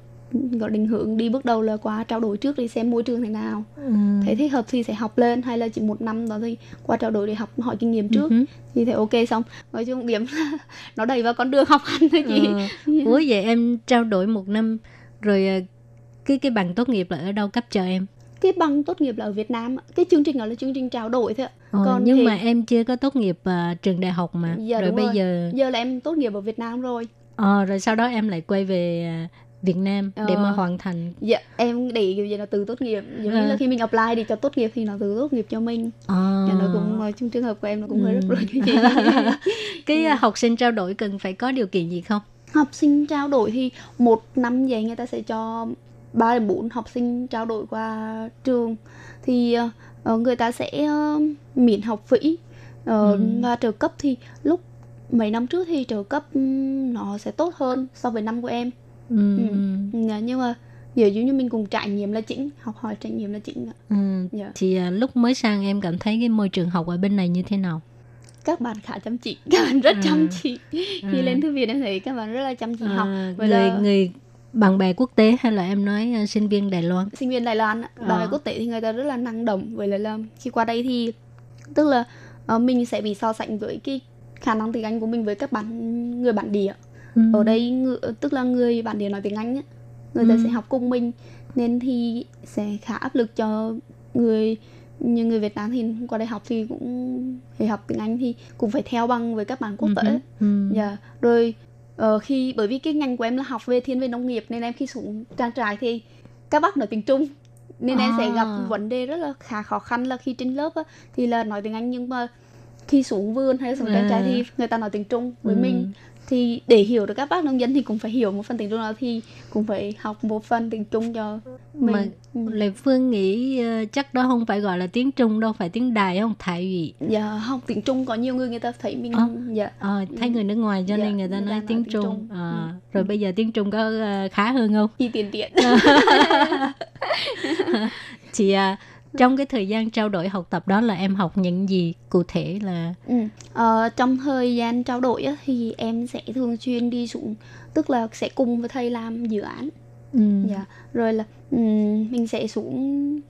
gọi định hướng đi bước đầu là qua trao đổi trước để xem môi trường thế nào Ừ. thấy thích hợp thì sẽ học lên hay là chỉ một năm đó thì qua trao đổi để học hỏi kinh nghiệm trước Ừ thì thấy ok xong nói chung điểm là nó đẩy vào con đường học hành thôi chị Ờ. Ủa vậy em trao đổi một năm rồi à, cái cái bằng tốt nghiệp là ở đâu cấp cho em? cái bằng tốt nghiệp là ở Việt Nam cái chương trình đó là chương trình trao đổi thôi ạ Ờ, Còn nhưng thì- mà em chưa có tốt nghiệp à, trường đại học mà. Dạ, rồi bây rồi. giờ giờ là em tốt nghiệp ở Việt Nam rồi ờ, rồi sau đó em lại quay về Việt Nam để Ờ. mà hoàn thành dạ em để kiểu gì là từ tốt nghiệp giống À. như là khi mình apply để cho tốt nghiệp thì nó từ tốt nghiệp cho mình Ờ. Dạ, nó cũng trong trường hợp của em nó cũng hơi Ừ. rắc rối như chị cái à, học sinh trao đổi cần phải có điều kiện gì không? học sinh trao đổi thì một năm vậy người ta sẽ cho ba đến bốn học sinh trao đổi qua trường thì ờ, người ta sẽ ờ, miễn học phí Ờ, Ừ. và trợ cấp thì lúc mấy năm trước thì trợ cấp nó sẽ tốt hơn so với năm của em Ừ. Ừ. Dạ, nhưng mà giờ giống như mình cùng trải nghiệm là chính học hỏi trải nghiệm là chính. Ừ. Dạ. Thì à, lúc mới sang em cảm thấy cái môi trường học ở bên này như thế nào? các bạn khá chăm chỉ các bạn rất À. chăm chỉ khi À. lên thư viện em thấy các bạn rất là chăm chỉ học À, Vậy người là- người bạn bè quốc tế hay là em nói à, sinh viên Đài Loan? sinh viên Đài Loan Ờ. bạn bè quốc tế thì người ta rất là năng động với lại là khi qua đây thì tức là ờ, mình sẽ bị so sánh với cái khả năng tiếng Anh của mình với các bạn người bản địa Ừ. ở đây tức là người bản địa nói tiếng Anh á người ta Ừ. sẽ học cùng mình nên thì sẽ khá áp lực cho người như người Việt Nam thì qua đây học thì cũng phải học tiếng Anh thì cũng phải theo bằng với các bạn quốc tế Ừ. Dạ, rồi ờ, khi bởi vì cái ngành của em là học về thiên về nông nghiệp nên em khi xuống trang trại thì các bác nói tiếng Trung nên em sẽ gặp À. vấn đề rất là khá khó khăn là khi trên lớp á, thì là nói tiếng Anh nhưng mà khi xuống vườn hay xuống trang trại À. thì người ta nói tiếng Trung với Ừ. mình thì để hiểu được các bác nông dân thì cũng phải hiểu một phần tiếng Trung đó thì cũng phải học một phần tiếng Trung cho mình. Mà Ừ. Lệ Phương nghĩ ờ, chắc đó không phải gọi là tiếng Trung đâu, phải tiếng Đài không, Thái Ủy. Dạ, học tiếng Trung có nhiều người người ta thấy mình Ờ. dạ Ờ, thấy người nước ngoài cho Dạ, nên người ta người nói nói tiếng tiếng Trung. Trung. Ờ, Ừ. Rồi bây giờ tiếng Trung có ờ, khá hơn không? khi tiền tiện. Chị à, trong cái thời gian trao đổi học tập đó là em học những gì cụ thể là ừ. ờ, trong thời gian trao đổi á, thì em sẽ thường xuyên đi xuống tức là sẽ cùng với thầy làm dự án ừ. dạ rồi là um, mình sẽ xuống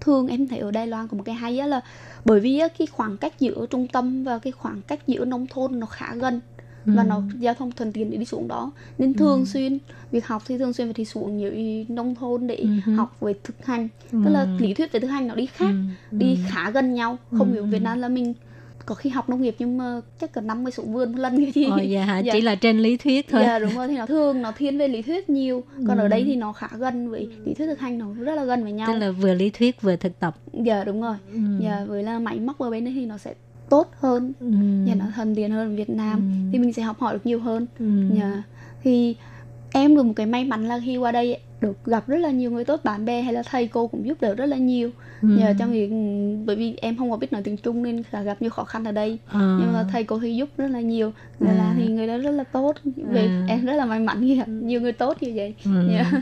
thường em thấy ở Đài Loan có một cái hay á là bởi vì á, cái khoảng cách giữa trung tâm và cái khoảng cách giữa nông thôn nó khá gần Ừ. và nó giao thông thuận tiện để đi xuống đó nên thường xuyên việc học thì thường xuyên phải đi xuống những nông thôn để Ừ. học về thực hành tức là lý thuyết về thực hành nó đi khác Ừ. đi khá gần nhau không Ừ. hiểu Việt Nam là mình có khi học nông nghiệp nhưng mà chắc cần 50 xuống vườn một lần cái gì Ồ, dạ hả? Dạ. chỉ là trên lý thuyết thôi Dạ đúng rồi thì nó thường nó thiên về lý thuyết nhiều còn ở đây thì nó khá gần với lý thuyết thực hành nó rất là gần với nhau tức là vừa lý thuyết vừa thực tập dạ đúng rồi ừ. dạ với là máy móc ở bên đây thì nó sẽ tốt hơn Ừ. dạ nó thuận tiện hơn Việt Nam Ừ. thì mình sẽ học hỏi được nhiều hơn Ừ. dạ thì em được một cái may mắn là khi qua đây được gặp rất là nhiều người tốt bạn bè hay là thầy cô cũng giúp đỡ rất là nhiều Ừ. nhờ trong việc bởi vì em không có biết nói tiếng Trung nên là gặp nhiều khó khăn ở đây À. nhưng mà thầy cô thì giúp rất là nhiều nên là À. thì người đó rất là tốt về À. em rất là may mắn khi gặp nhiều người tốt như vậy Ừ. Dạ.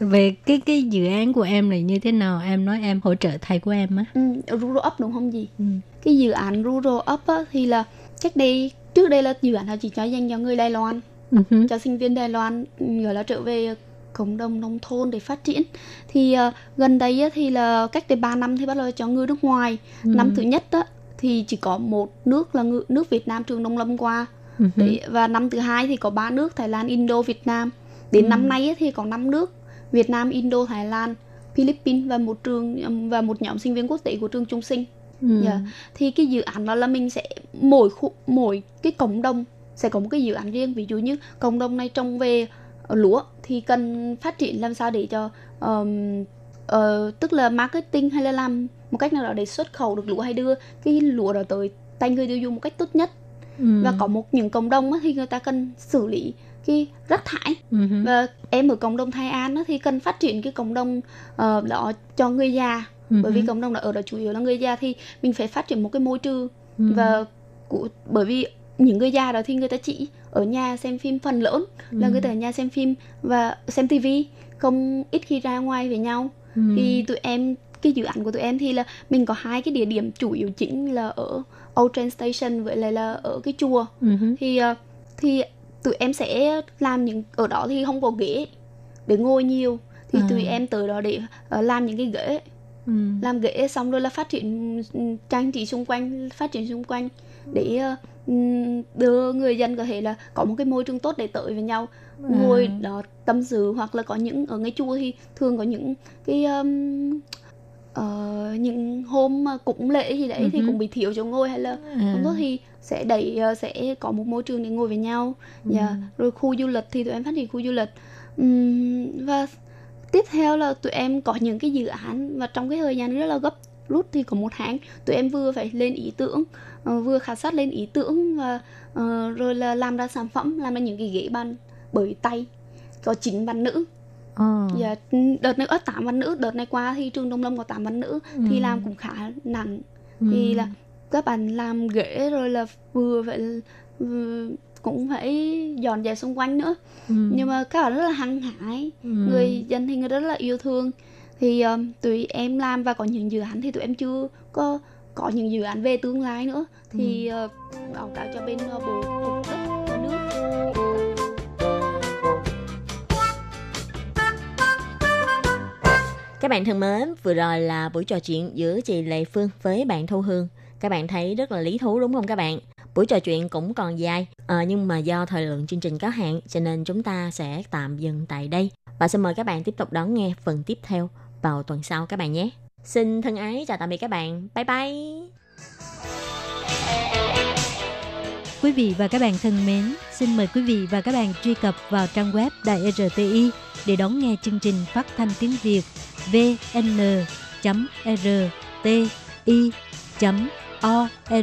về cái cái dự án của em này như thế nào em nói em hỗ trợ thầy của em á ừ, rural up đúng không gì ừ. cái dự án rural up á, thì là cách đây trước đây là dự án là chỉ cho dành cho người Đài Loan Ừ hứ. cho sinh viên Đài Loan ừ, gọi là trở về cộng đồng nông thôn để phát triển thì ờ, gần đây á, thì là cách đây 3 năm thì bắt đầu cho người nước ngoài Ừ. năm thứ nhất á, thì chỉ có một nước là ngư- nước Việt Nam trường nông lâm qua Ừ hứ. để, và năm thứ hai thì có ba nước Thái Lan Indo Việt Nam đến Ừ. năm nay á, thì có năm nước Việt Nam Indo Thái Lan Philippines và một trường và một nhóm sinh viên quốc tế của trường Trung Sinh Ừ. Dạ. thì cái dự án đó là mình sẽ mỗi khu mỗi cái cộng đồng sẽ có một cái dự án riêng ví dụ như cộng đồng này trồng về ờ, lúa thì cần phát triển làm sao để cho ờm, ờ, tức là marketing hay là làm một cách nào đó để xuất khẩu được lúa hay đưa cái lúa đó tới tay người tiêu dùng một cách tốt nhất Ừ. và có một những cộng đồng thì người ta cần xử lý cái rác thải hứ. và em ở cộng đồng Thái An á, thì cần phát triển cái cộng đồng ờ, đó cho người già Ừ bởi vì cộng đồng đó ở đó chủ yếu là người già thì mình phải phát triển một cái môi trường Ừ. và của, bởi vì những người già đó thì người ta chỉ ở nhà xem phim phần lớn là Ừ. người ta ở nhà xem phim và xem tivi không ít khi ra ngoài với nhau Ừ. thì tụi em cái dự án của tụi em thì là mình có hai cái địa điểm chủ yếu chính là ở Old Train Station với lại là ở cái chùa hứ. thì ờ, thì tụi em sẽ làm những ở đó thì không có ghế để ngồi nhiều thì À. tụi em tới đó để ờ, làm những cái ghế Ừ. làm ghế xong rồi là phát triển ừ, trang trí xung quanh phát triển xung quanh để ờ, ừm, đưa người dân có thể là có một cái môi trường tốt để tới với nhau À. ngồi đó tâm sự hoặc là có những ở ngay chùa thì thường có những cái um, ờ, những hôm mà cúng lễ gì đấy thì Ừ hứ. cũng bị thiếu chỗ ngồi hay là À. không tốt thì sẽ đẩy ờ, sẽ có một môi trường để ngồi với nhau Ừ. dạ rồi khu du lịch thì tụi em phát triển khu du lịch Ừm, và tiếp theo là tụi em có những cái dự án và trong cái thời gian rất là gấp rút thì có một tháng tụi em vừa phải lên ý tưởng ờ, vừa khảo sát lên ý tưởng và ờ, rồi là làm ra sản phẩm làm ra những cái ghế bàn bởi tay có chín bạn nữ Ờ. Dạ, đợt này ở 8 bạn nữ đợt này qua thì trường Đông Lâm có 8 bạn nữ thì Ừ. làm cũng khá nặng Ừ. thì là các bạn làm ghế rồi là vừa phải cũng phải dọn dẹp xung quanh nữa Ừ. nhưng mà các bạn rất là hăng hái Ừ. người dân thì người rất là yêu thương thì um, tụi em làm và có những dự án thì tụi em chưa có có những dự án về tương lai nữa thì uh, báo cáo cho bên uh, bộ cục đất và nước Các bạn thân mến, vừa rồi là buổi trò chuyện giữa chị Lệ Phương với bạn Thu Hương. Các bạn thấy rất là lý thú đúng không các bạn? Buổi trò chuyện cũng còn dài, à, nhưng mà do thời lượng chương trình có hạn cho nên chúng ta sẽ tạm dừng tại đây. Và xin mời các bạn tiếp tục đón nghe phần tiếp theo vào tuần sau các bạn nhé. Xin thân ái chào tạm biệt các bạn. Bye bye! Quý vị và các bạn thân mến, xin mời quý vị và các bạn truy cập vào trang web Đài e RTI để đón nghe chương trình phát thanh tiếng Việt vn e rti or e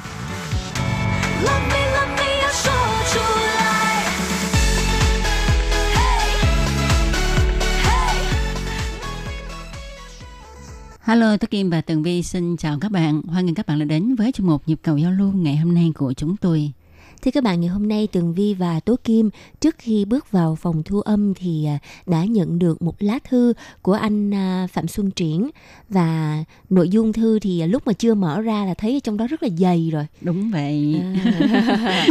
Hello, tôi Kim và Tường Vi xin chào các bạn. Hoan nghênh các bạn đã đến với chuyên mục Nhịp cầu giao lưu ngày hôm nay của chúng tôi. Thưa các bạn, ngày hôm nay Tường Vi và Tố Kim trước khi bước vào phòng thu âm thì à, đã nhận được một lá thư của anh à, Phạm Xuân Triển và nội dung thư thì à, lúc mà chưa mở ra là thấy trong đó rất là dày rồi. Đúng vậy. À.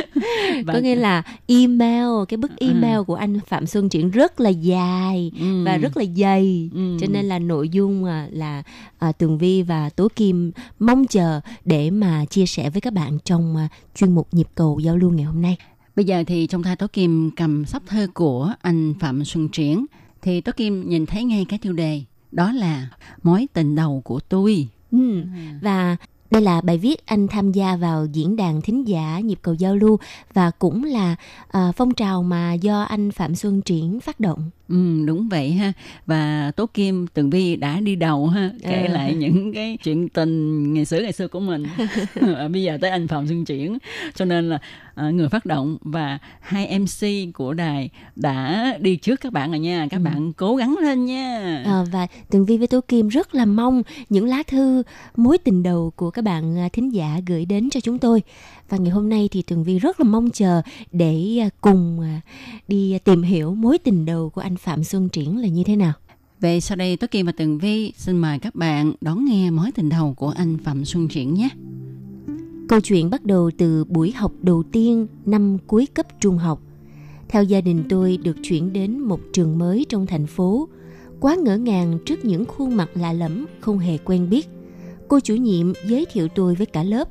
Có nghĩa là email, cái bức email À. của anh Phạm Xuân Triển rất là dài Ừ. và rất là dày. Ừ. Cho nên là nội dung à, là à, Tường Vi và Tố Kim mong chờ để mà chia sẻ với các bạn trong à, chuyên mục nhịp cầu giao lưu ngày hôm nay. Bây giờ thì trong tay Tố Kim cầm sắp thơ của anh Phạm Xuân Triển thì Tố Kim nhìn thấy ngay cái tiêu đề đó là mối tình đầu của tôi. Ừ. Và đây là bài viết anh tham gia vào diễn đàn thính giả nhịp cầu giao lưu và cũng là à, phong trào mà do anh Phạm Xuân Triển phát động. Ừ, đúng vậy ha và Tố Kim Tường Vi đã đi đầu ha kể À. lại những cái chuyện tình ngày xưa ngày xưa của mình bây giờ tới anh Phạm Xuân Triển cho nên là à, người phát động và hai MC của đài đã đi trước các bạn rồi nha các Ừ. bạn cố gắng lên nha À, và Tường Vi với Tố Kim rất là mong những lá thư mối tình đầu của các bạn à, thính giả gửi đến cho chúng tôi. Và ngày hôm nay thì Tường Vi rất là mong chờ để à, cùng đi tìm hiểu mối tình đầu của anh Phạm Xuân Triển là như thế nào. Vậy sau đây Tố Kim và Tường Vi xin mời các bạn đón nghe mối tình đầu của anh Phạm Xuân Triển nhé. Câu chuyện bắt đầu từ buổi học đầu tiên năm cuối cấp trung học. Theo gia đình tôi được chuyển đến một trường mới trong thành phố. Quá ngỡ ngàng trước những khuôn mặt lạ lẫm không hề quen biết. Cô chủ nhiệm giới thiệu tôi với cả lớp.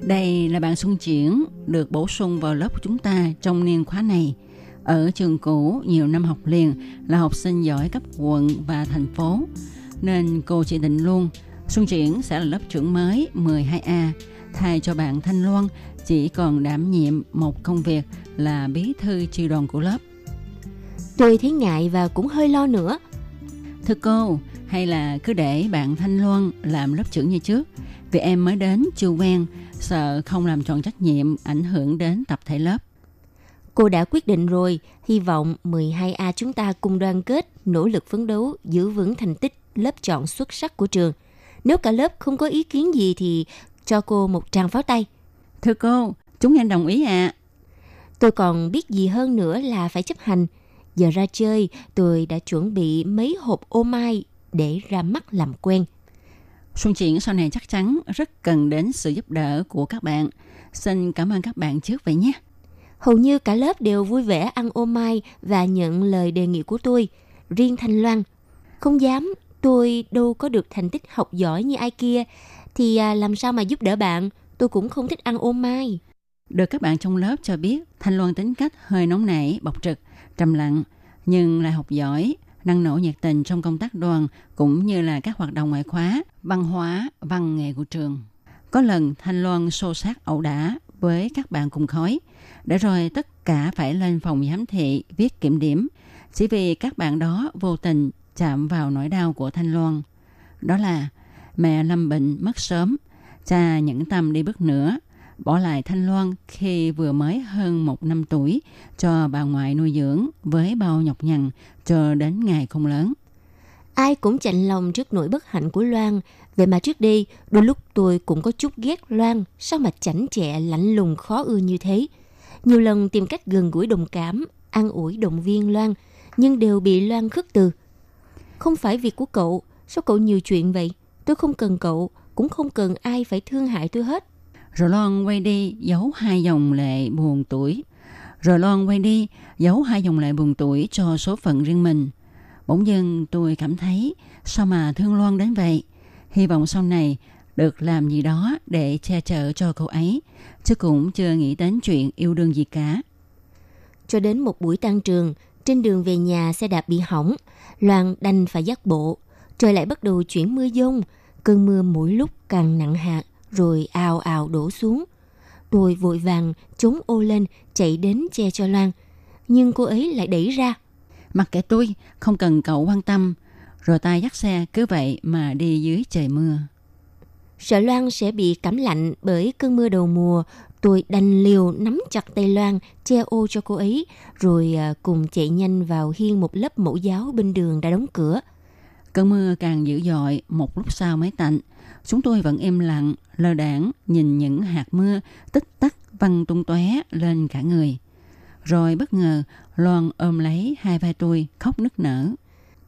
Đây là bạn Xuân Triển được bổ sung vào lớp của chúng ta trong niên khóa này. Ở trường cũ nhiều năm học liền là học sinh giỏi cấp quận và thành phố. Nên cô chỉ định luôn Xuân Triển sẽ là lớp trưởng mới 12A thay cho bạn Thanh Loan chỉ còn đảm nhiệm một công việc là bí thư chi đoàn của lớp. Tôi thấy ngại và cũng hơi lo nữa. Thưa cô, hay là cứ để bạn Thanh Loan làm lớp trưởng như trước? Vì em mới đến chưa quen, sợ không làm tròn trách nhiệm ảnh hưởng đến tập thể lớp. Cô đã quyết định rồi, hy vọng 12A chúng ta cùng đoàn kết, nỗ lực phấn đấu, giữ vững thành tích lớp chọn xuất sắc của trường. Nếu cả lớp không có ý kiến gì thì cho cô một tràng pháo tay. Thưa cô, chúng em đồng ý ạ. Tôi còn biết gì hơn nữa là phải chấp hành. Giờ ra chơi, tôi đã chuẩn bị mấy hộp ô mai để ra mắt làm quen. Xuân Triển sau này chắc chắn rất cần đến sự giúp đỡ của các bạn. Xin cảm ơn các bạn trước vậy nhé. Hầu như cả lớp đều vui vẻ ăn ô mai và nhận lời đề nghị của tôi. Riêng Thanh Loan, không dám, tôi đâu có được thành tích học giỏi như ai kia. Thì à, làm sao mà giúp đỡ bạn, tôi cũng không thích ăn ô mai. Được các bạn trong lớp cho biết Thanh Loan tính cách hơi nóng nảy, bộc trực, trầm lặng, nhưng lại học giỏi, năng nổ nhiệt tình trong công tác đoàn cũng như là các hoạt động ngoại khóa, văn hóa, văn nghệ của trường. Có lần Thanh Loan xô sát ẩu đả với các bạn cùng khối, để rồi tất cả phải lên phòng giám thị viết kiểm điểm, chỉ vì các bạn đó vô tình chạm vào nỗi đau của Thanh Loan. Đó là mẹ lâm bệnh mất sớm, cha nhẫn tâm đi bước nữa, bỏ lại Thanh Loan khi vừa mới hơn một năm tuổi cho bà ngoại nuôi dưỡng với bao nhọc nhằn cho đến ngày không lớn. Ai cũng chạnh lòng trước nỗi bất hạnh của Loan. Vậy mà trước đây, đôi lúc tôi cũng có chút ghét Loan. Sao mà chảnh chẹ, lạnh lùng, khó ưa như thế. Nhiều lần tìm cách gần gũi đồng cảm, an ủi động viên Loan, nhưng đều bị Loan khước từ. Không phải việc của cậu, sao cậu nhiều chuyện vậy? Tôi không cần cậu, cũng không cần ai phải thương hại tôi hết. Rồi Loan quay đi giấu hai dòng lệ buồn tuổi. Rồi Loan quay đi giấu hai dòng lệ buồn tuổi cho số phận riêng mình. Bỗng dưng tôi cảm thấy sao mà thương Loan đến vậy. Hy vọng sau này được làm gì đó để che chở cho cô ấy, chứ cũng chưa nghĩ đến chuyện yêu đương gì cả. Cho đến một buổi tan trường, trên đường về nhà xe đạp bị hỏng, Loan đành phải dắt bộ. Trời lại bắt đầu chuyển mưa dông, cơn mưa mỗi lúc càng nặng hạt, rồi ào ào đổ xuống. Tôi vội vàng chống ô lên, chạy đến che cho Loan. Nhưng cô ấy lại đẩy ra. Mặc kệ tôi, không cần cậu quan tâm. Rồi tay dắt xe cứ vậy mà đi dưới trời mưa. Sợ Loan sẽ bị cảm lạnh bởi cơn mưa đầu mùa, tôi đành liều nắm chặt tay Loan, che ô cho cô ấy, rồi à, cùng chạy nhanh vào hiên một lớp mẫu giáo bên đường đã đóng cửa. Cơn mưa càng dữ dội, một lúc sau mới tạnh. Chúng tôi vẫn im lặng, lơ đảng, nhìn những hạt mưa tích tắc văng tung tóe lên cả người. Rồi bất ngờ, Loan ôm lấy hai vai tôi, khóc nức nở.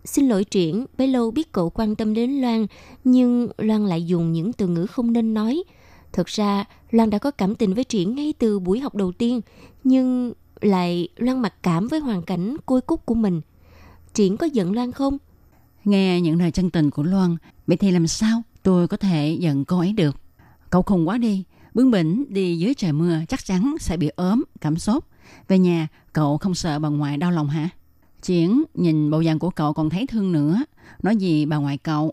Xin lỗi Triển, bấy lâu biết cậu quan tâm đến Loan, nhưng Loan lại dùng những từ ngữ không nên nói. Thực ra, Loan đã có cảm tình với Triển ngay từ buổi học đầu tiên, nhưng lại Loan mặc cảm với hoàn cảnh côi cút của mình. Triển có giận Loan không? Nghe những lời chân tình của Loan, vậy thì làm sao tôi có thể giận cô ấy được? Cậu khùng quá đi, bướng bỉnh đi dưới trời mưa chắc chắn sẽ bị ốm, cảm sốt. Về nhà, cậu không sợ bà ngoại đau lòng hả? Triển nhìn bộ dạng của cậu còn thấy thương nữa. Nói gì bà ngoại cậu?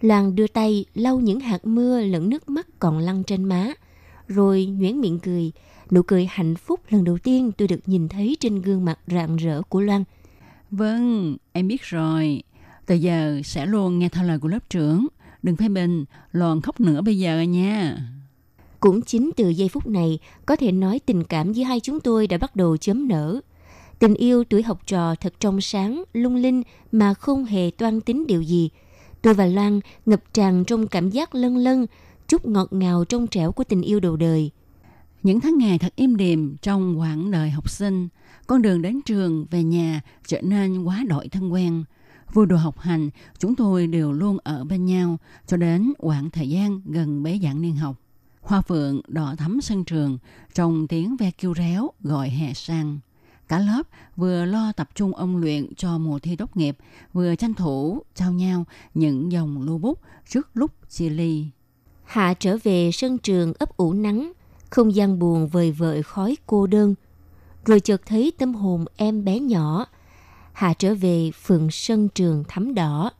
Loan đưa tay lau những hạt mưa lẫn nước mắt còn lăn trên má. Rồi nhoẻn miệng cười. Nụ cười hạnh phúc lần đầu tiên tôi được nhìn thấy trên gương mặt rạng rỡ của Loan. Vâng, em biết rồi. Từ giờ sẽ luôn nghe theo lời của lớp trưởng. Đừng phê bình, Loan khóc nữa bây giờ nha. Cũng chính từ giây phút này, có thể nói tình cảm giữa hai chúng tôi đã bắt đầu chấm nở. Tình yêu tuổi học trò thật trong sáng, lung linh mà không hề toan tính điều gì. Tôi và Loan ngập tràn trong cảm giác lân lân, chút ngọt ngào trong trẻo của tình yêu đầu đời. Những tháng ngày thật im đềm trong quãng đời học sinh, con đường đến trường, về nhà trở nên quá đổi thân quen. Vui đồ học hành, chúng tôi đều luôn ở bên nhau cho đến quãng thời gian gần bế giảng niên học. Hoa phượng đỏ thắm sân trường, trong tiếng ve kêu réo gọi hè sang. Cả lớp vừa lo tập trung ôn luyện cho mùa thi tốt nghiệp, vừa tranh thủ trao nhau những dòng lưu bút trước lúc chia ly. Hạ trở về sân trường ấp ủ nắng, không gian buồn vời vợi khói cô đơn. Rồi chợt thấy tâm hồn em bé nhỏ. Hạ trở về phường sân trường thắm đỏ.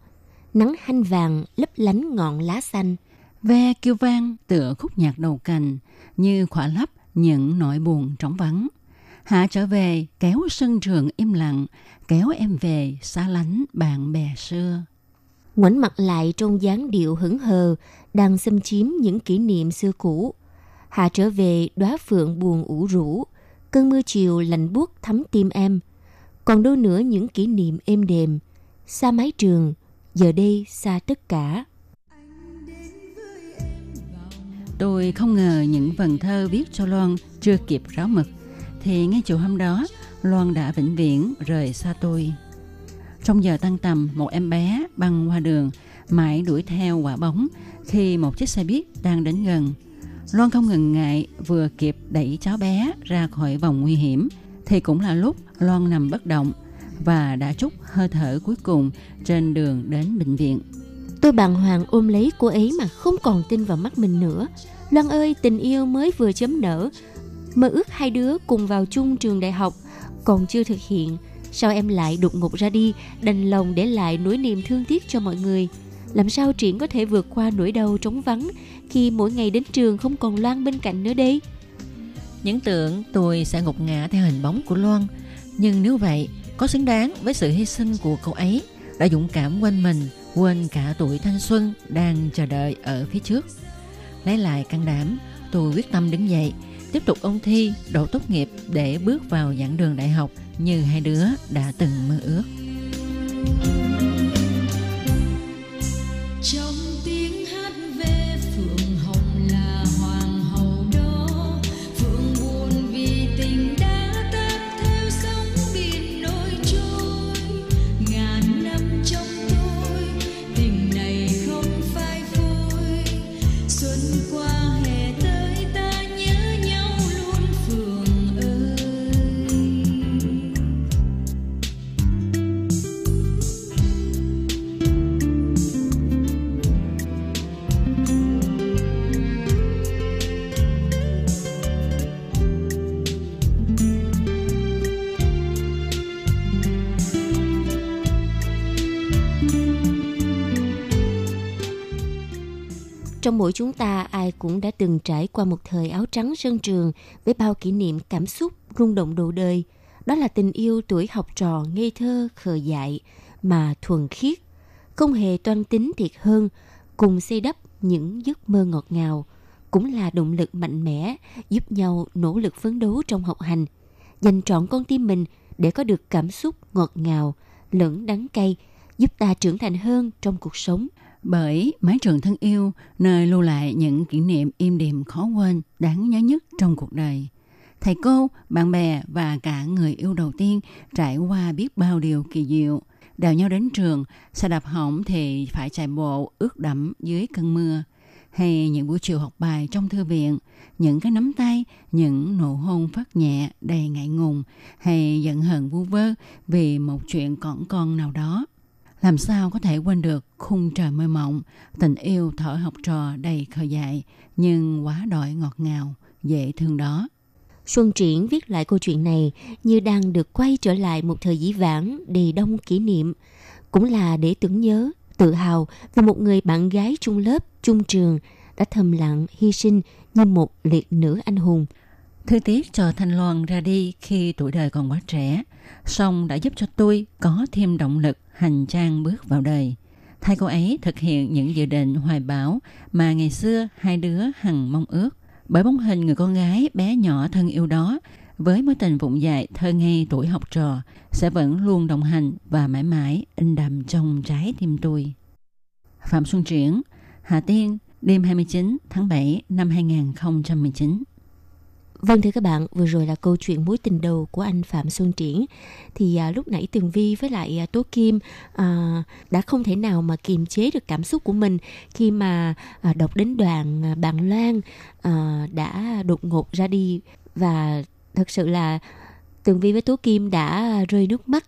Nắng hanh vàng lấp lánh ngọn lá xanh. Ve kêu vang tựa khúc nhạc đầu cành, như khỏa lấp những nỗi buồn trống vắng. Hạ trở về kéo sân trường im lặng, kéo em về xa lánh bạn bè xưa. Ngoảnh mặt lại trong dáng điệu hững hờ, đang xâm chiếm những kỷ niệm xưa cũ. Hạ trở về đóa phượng buồn ủ rũ, cơn mưa chiều lạnh buốt thấm tim em. Còn đâu nữa những kỷ niệm êm đềm, xa mái trường, giờ đây xa tất cả. Tôi không ngờ những vần thơ viết cho Loan chưa kịp ráo mực thì ngay chiều hôm đó Loan đã vĩnh viễn rời xa tôi. Trong giờ tăng tầm, một em bé băng qua đường, mãi đuổi theo quả bóng khi một chiếc xe buýt đang đến gần. Loan không ngần ngại vừa kịp đẩy cháu bé ra khỏi vòng nguy hiểm thì cũng là lúc Loan nằm bất động và đã trút hơi thở cuối cùng trên đường đến bệnh viện. Tôi bàng hoàng ôm lấy cô ấy mà không còn tin vào mắt mình nữa. Loan ơi, tình yêu mới vừa chấm nở, mơ ước hai đứa cùng vào chung trường đại học, còn chưa thực hiện, sao em lại đột ngột ra đi, đành lòng để lại nỗi niềm thương tiếc cho mọi người? Làm sao triển có thể vượt qua nỗi đau trống vắng khi mỗi ngày đến trường không còn loan bên cạnh nữa đây? Những tưởng tôi sẽ ngục ngã theo hình bóng của loan, nhưng nếu vậy, có xứng đáng với sự hy sinh của cậu ấy, đã dũng cảm quên mình, quên cả tuổi thanh xuân đang chờ đợi ở phía trước. Lấy lại can đảm, tôi quyết tâm đứng dậy tiếp tục ôn thi, đậu tốt nghiệp để bước vào giảng đường đại học như hai đứa đã từng mơ ước. Trong mỗi chúng ta, ai cũng đã từng trải qua một thời áo trắng sân trường với bao kỷ niệm cảm xúc rung động đầu đời. Đó là tình yêu tuổi học trò ngây thơ, khờ dại, mà thuần khiết, không hề toan tính thiệt hơn, cùng xây đắp những giấc mơ ngọt ngào, cũng là động lực mạnh mẽ giúp nhau nỗ lực phấn đấu trong học hành, dành trọn con tim mình để có được cảm xúc ngọt ngào, lẫn đắng cay, giúp ta trưởng thành hơn trong cuộc sống. Bởi mái trường thân yêu, nơi lưu lại những kỷ niệm im đềm khó quên, đáng nhớ nhất trong cuộc đời. Thầy cô, bạn bè và cả người yêu đầu tiên trải qua biết bao điều kỳ diệu. Đèo nhau đến trường, xe đạp hỏng thì phải chạy bộ ướt đẫm dưới cơn mưa. Hay những buổi chiều học bài trong thư viện, những cái nắm tay, những nụ hôn phát nhẹ đầy ngại ngùng hay giận hờn vu vơ vì một chuyện cỏn con nào đó. Làm sao có thể quên được khung trời mơ mộng, tình yêu thở học trò đầy khờ dại, nhưng quá đỗi ngọt ngào, dễ thương đó. Xuân Triển viết lại câu chuyện này như đang được quay trở lại một thời dĩ vãng đầy đông kỷ niệm, cũng là để tưởng nhớ, tự hào về một người bạn gái chung lớp, chung trường đã thầm lặng hy sinh như một liệt nữ anh hùng. Thư tiếc cho Thanh Loan ra đi khi tuổi đời còn quá trẻ, song đã giúp cho tôi có thêm động lực hành trang bước vào đời. Thay cô ấy thực hiện những dự định hoài bão mà ngày xưa hai đứa hằng mong ước. Bởi bóng hình người con gái bé nhỏ thân yêu đó với mối tình vụng dại thơ ngây tuổi học trò sẽ vẫn luôn đồng hành và mãi mãi in đậm trong trái tim tôi. Phạm Xuân Triển, Hà Tiên, đêm 29 tháng 7 năm 2019. Vâng thưa các bạn, vừa rồi là câu chuyện mối tình đầu của anh Phạm Xuân Triển. Thì à, lúc nãy Tường Vi với lại à, Tố Kim à, đã không thể nào mà kiềm chế được cảm xúc của mình khi mà à, đọc đến đoạn à, bạn Loan à, đã đột ngột ra đi và thật sự là Tường Vi với Tố Kim đã rơi nước mắt.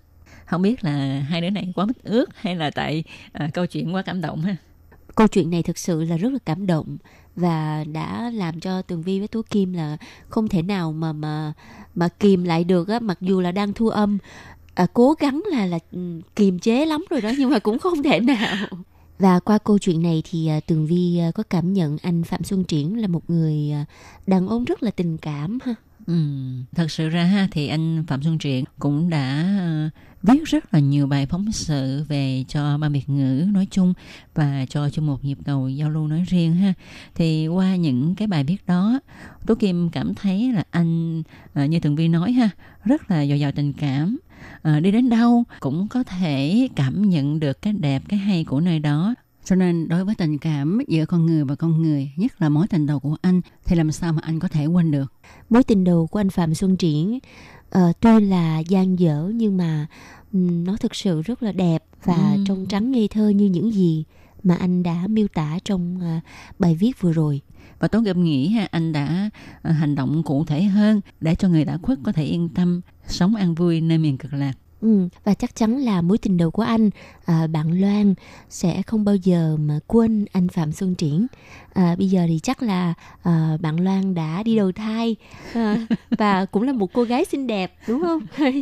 Không biết là hai đứa này quá mít ướt hay là tại à, câu chuyện quá cảm động ha? Câu chuyện này thực sự là rất là cảm động và đã làm cho Tường Vi với tú Kim là không thể nào mà mà mà kìm lại được á mặc dù là đang thu âm à, cố gắng là là ừ, kiềm chế lắm rồi đó nhưng mà cũng không thể nào và qua câu chuyện này thì à, Tường Vi à, có cảm nhận anh Phạm Xuân Triển là một người à, đàn ông rất là tình cảm ha. Ừ, thật sự ra ha thì anh Phạm Xuân Triển cũng đã ờ, viết rất là nhiều bài phóng sự về cho ba Việt ngữ nói chung và cho chung một nhịp cầu giao lưu nói riêng ha. Thì qua những cái bài viết đó, Tố Kim cảm thấy là anh ờ, như thường Vi nói ha, rất là dồi dào tình cảm. À, đi đến đâu cũng có thể cảm nhận được cái đẹp cái hay của nơi đó cho nên đối với tình cảm giữa con người và con người, nhất là mối tình đầu của anh, thì làm sao mà anh có thể quên được? Mối tình đầu của anh Phạm Xuân Triển uh, tuy là gian dở nhưng mà um, nó thực sự rất là đẹp và ừ. trong trắng ngây thơ như những gì mà anh đã miêu tả trong uh, bài viết vừa rồi và tôi gặp nghĩ ha anh đã uh, hành động cụ thể hơn để cho người đã khuất có thể yên tâm sống an vui nơi miền cực lạc Ừ, và chắc chắn là mối tình đầu của anh à, bạn Loan sẽ không bao giờ mà quên anh Phạm Xuân Triển. À, bây giờ thì chắc là à, bạn Loan đã đi đầu thai à, và cũng là một cô gái xinh đẹp đúng không?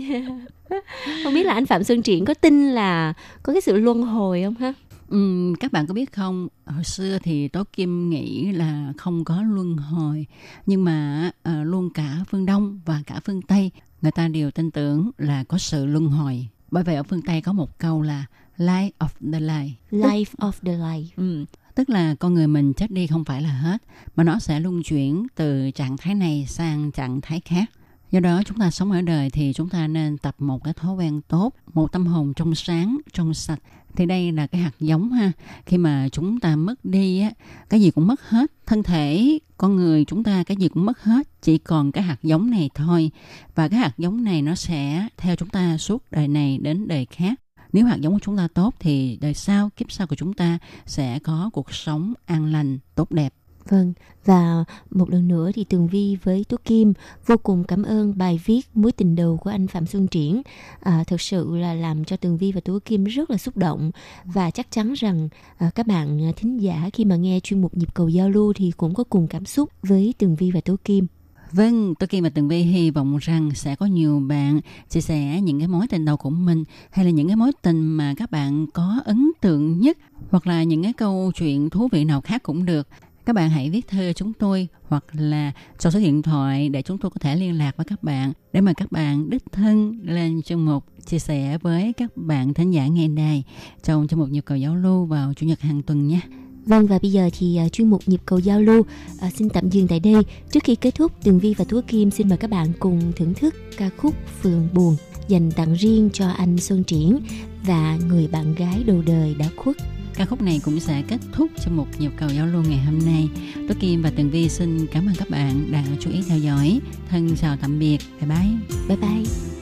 Dạ. Không biết là anh Phạm Xuân Triển có tin là có cái sự luân hồi không ha? Ừ, các bạn có biết không? Hồi xưa thì tố kim nghĩ là không có luân hồi nhưng mà uh, luôn cả phương đông và cả phương tây người ta đều tin tưởng là có sự luân hồi. Bởi vậy ở phương tây có một câu là life of the life life of the life ừ, tức là con người mình chết đi không phải là hết mà nó sẽ luân chuyển từ trạng thái này sang trạng thái khác do đó chúng ta sống ở đời thì chúng ta nên tập một cái thói quen tốt, một tâm hồn trong sáng, trong sạch. Thì đây là cái hạt giống ha. Khi mà chúng ta mất đi á, cái gì cũng mất hết. Thân thể, con người chúng ta, cái gì cũng mất hết. Chỉ còn cái hạt giống này thôi. Và cái hạt giống này nó sẽ theo chúng ta suốt đời này đến đời khác. Nếu hạt giống của chúng ta tốt thì đời sau, kiếp sau của chúng ta sẽ có cuộc sống an lành, tốt đẹp. Vâng, và một lần nữa thì Tường Vi với Tú Kim vô cùng cảm ơn bài viết Mối tình đầu của anh Phạm Xuân Triển. À, thực sự là làm cho Tường Vi và Tú Kim rất là xúc động và chắc chắn rằng à, các bạn à, thính giả khi mà nghe chuyên mục nhịp cầu giao lưu thì cũng có cùng cảm xúc với Tường Vi và Tú Kim. Vâng, tôi Kim và Tường Vi hy vọng rằng sẽ có nhiều bạn chia sẻ những cái mối tình đầu của mình hay là những cái mối tình mà các bạn có ấn tượng nhất hoặc là những cái câu chuyện thú vị nào khác cũng được. Các bạn hãy viết thư chúng tôi hoặc là cho số điện thoại để chúng tôi có thể liên lạc với các bạn để mà các bạn đích thân lên chương mục chia sẻ với các bạn thính giả ngày nay trong chương mục nhu cầu giao lưu vào chủ nhật hàng tuần nhé. Vâng và bây giờ thì à, uh, chuyên mục nhịp cầu giao lưu uh, xin tạm dừng tại đây. Trước khi kết thúc, Tường Vi và Thúa Kim xin mời các bạn cùng thưởng thức ca khúc Phường Buồn dành tặng riêng cho anh Xuân Triển và người bạn gái đầu đời đã khuất. Ca khúc này cũng sẽ kết thúc cho một nhịp cầu giao lưu ngày hôm nay. tôi Kim và Tường Vi xin cảm ơn các bạn đã chú ý theo dõi. Thân chào tạm biệt. Bye bye. Bye bye.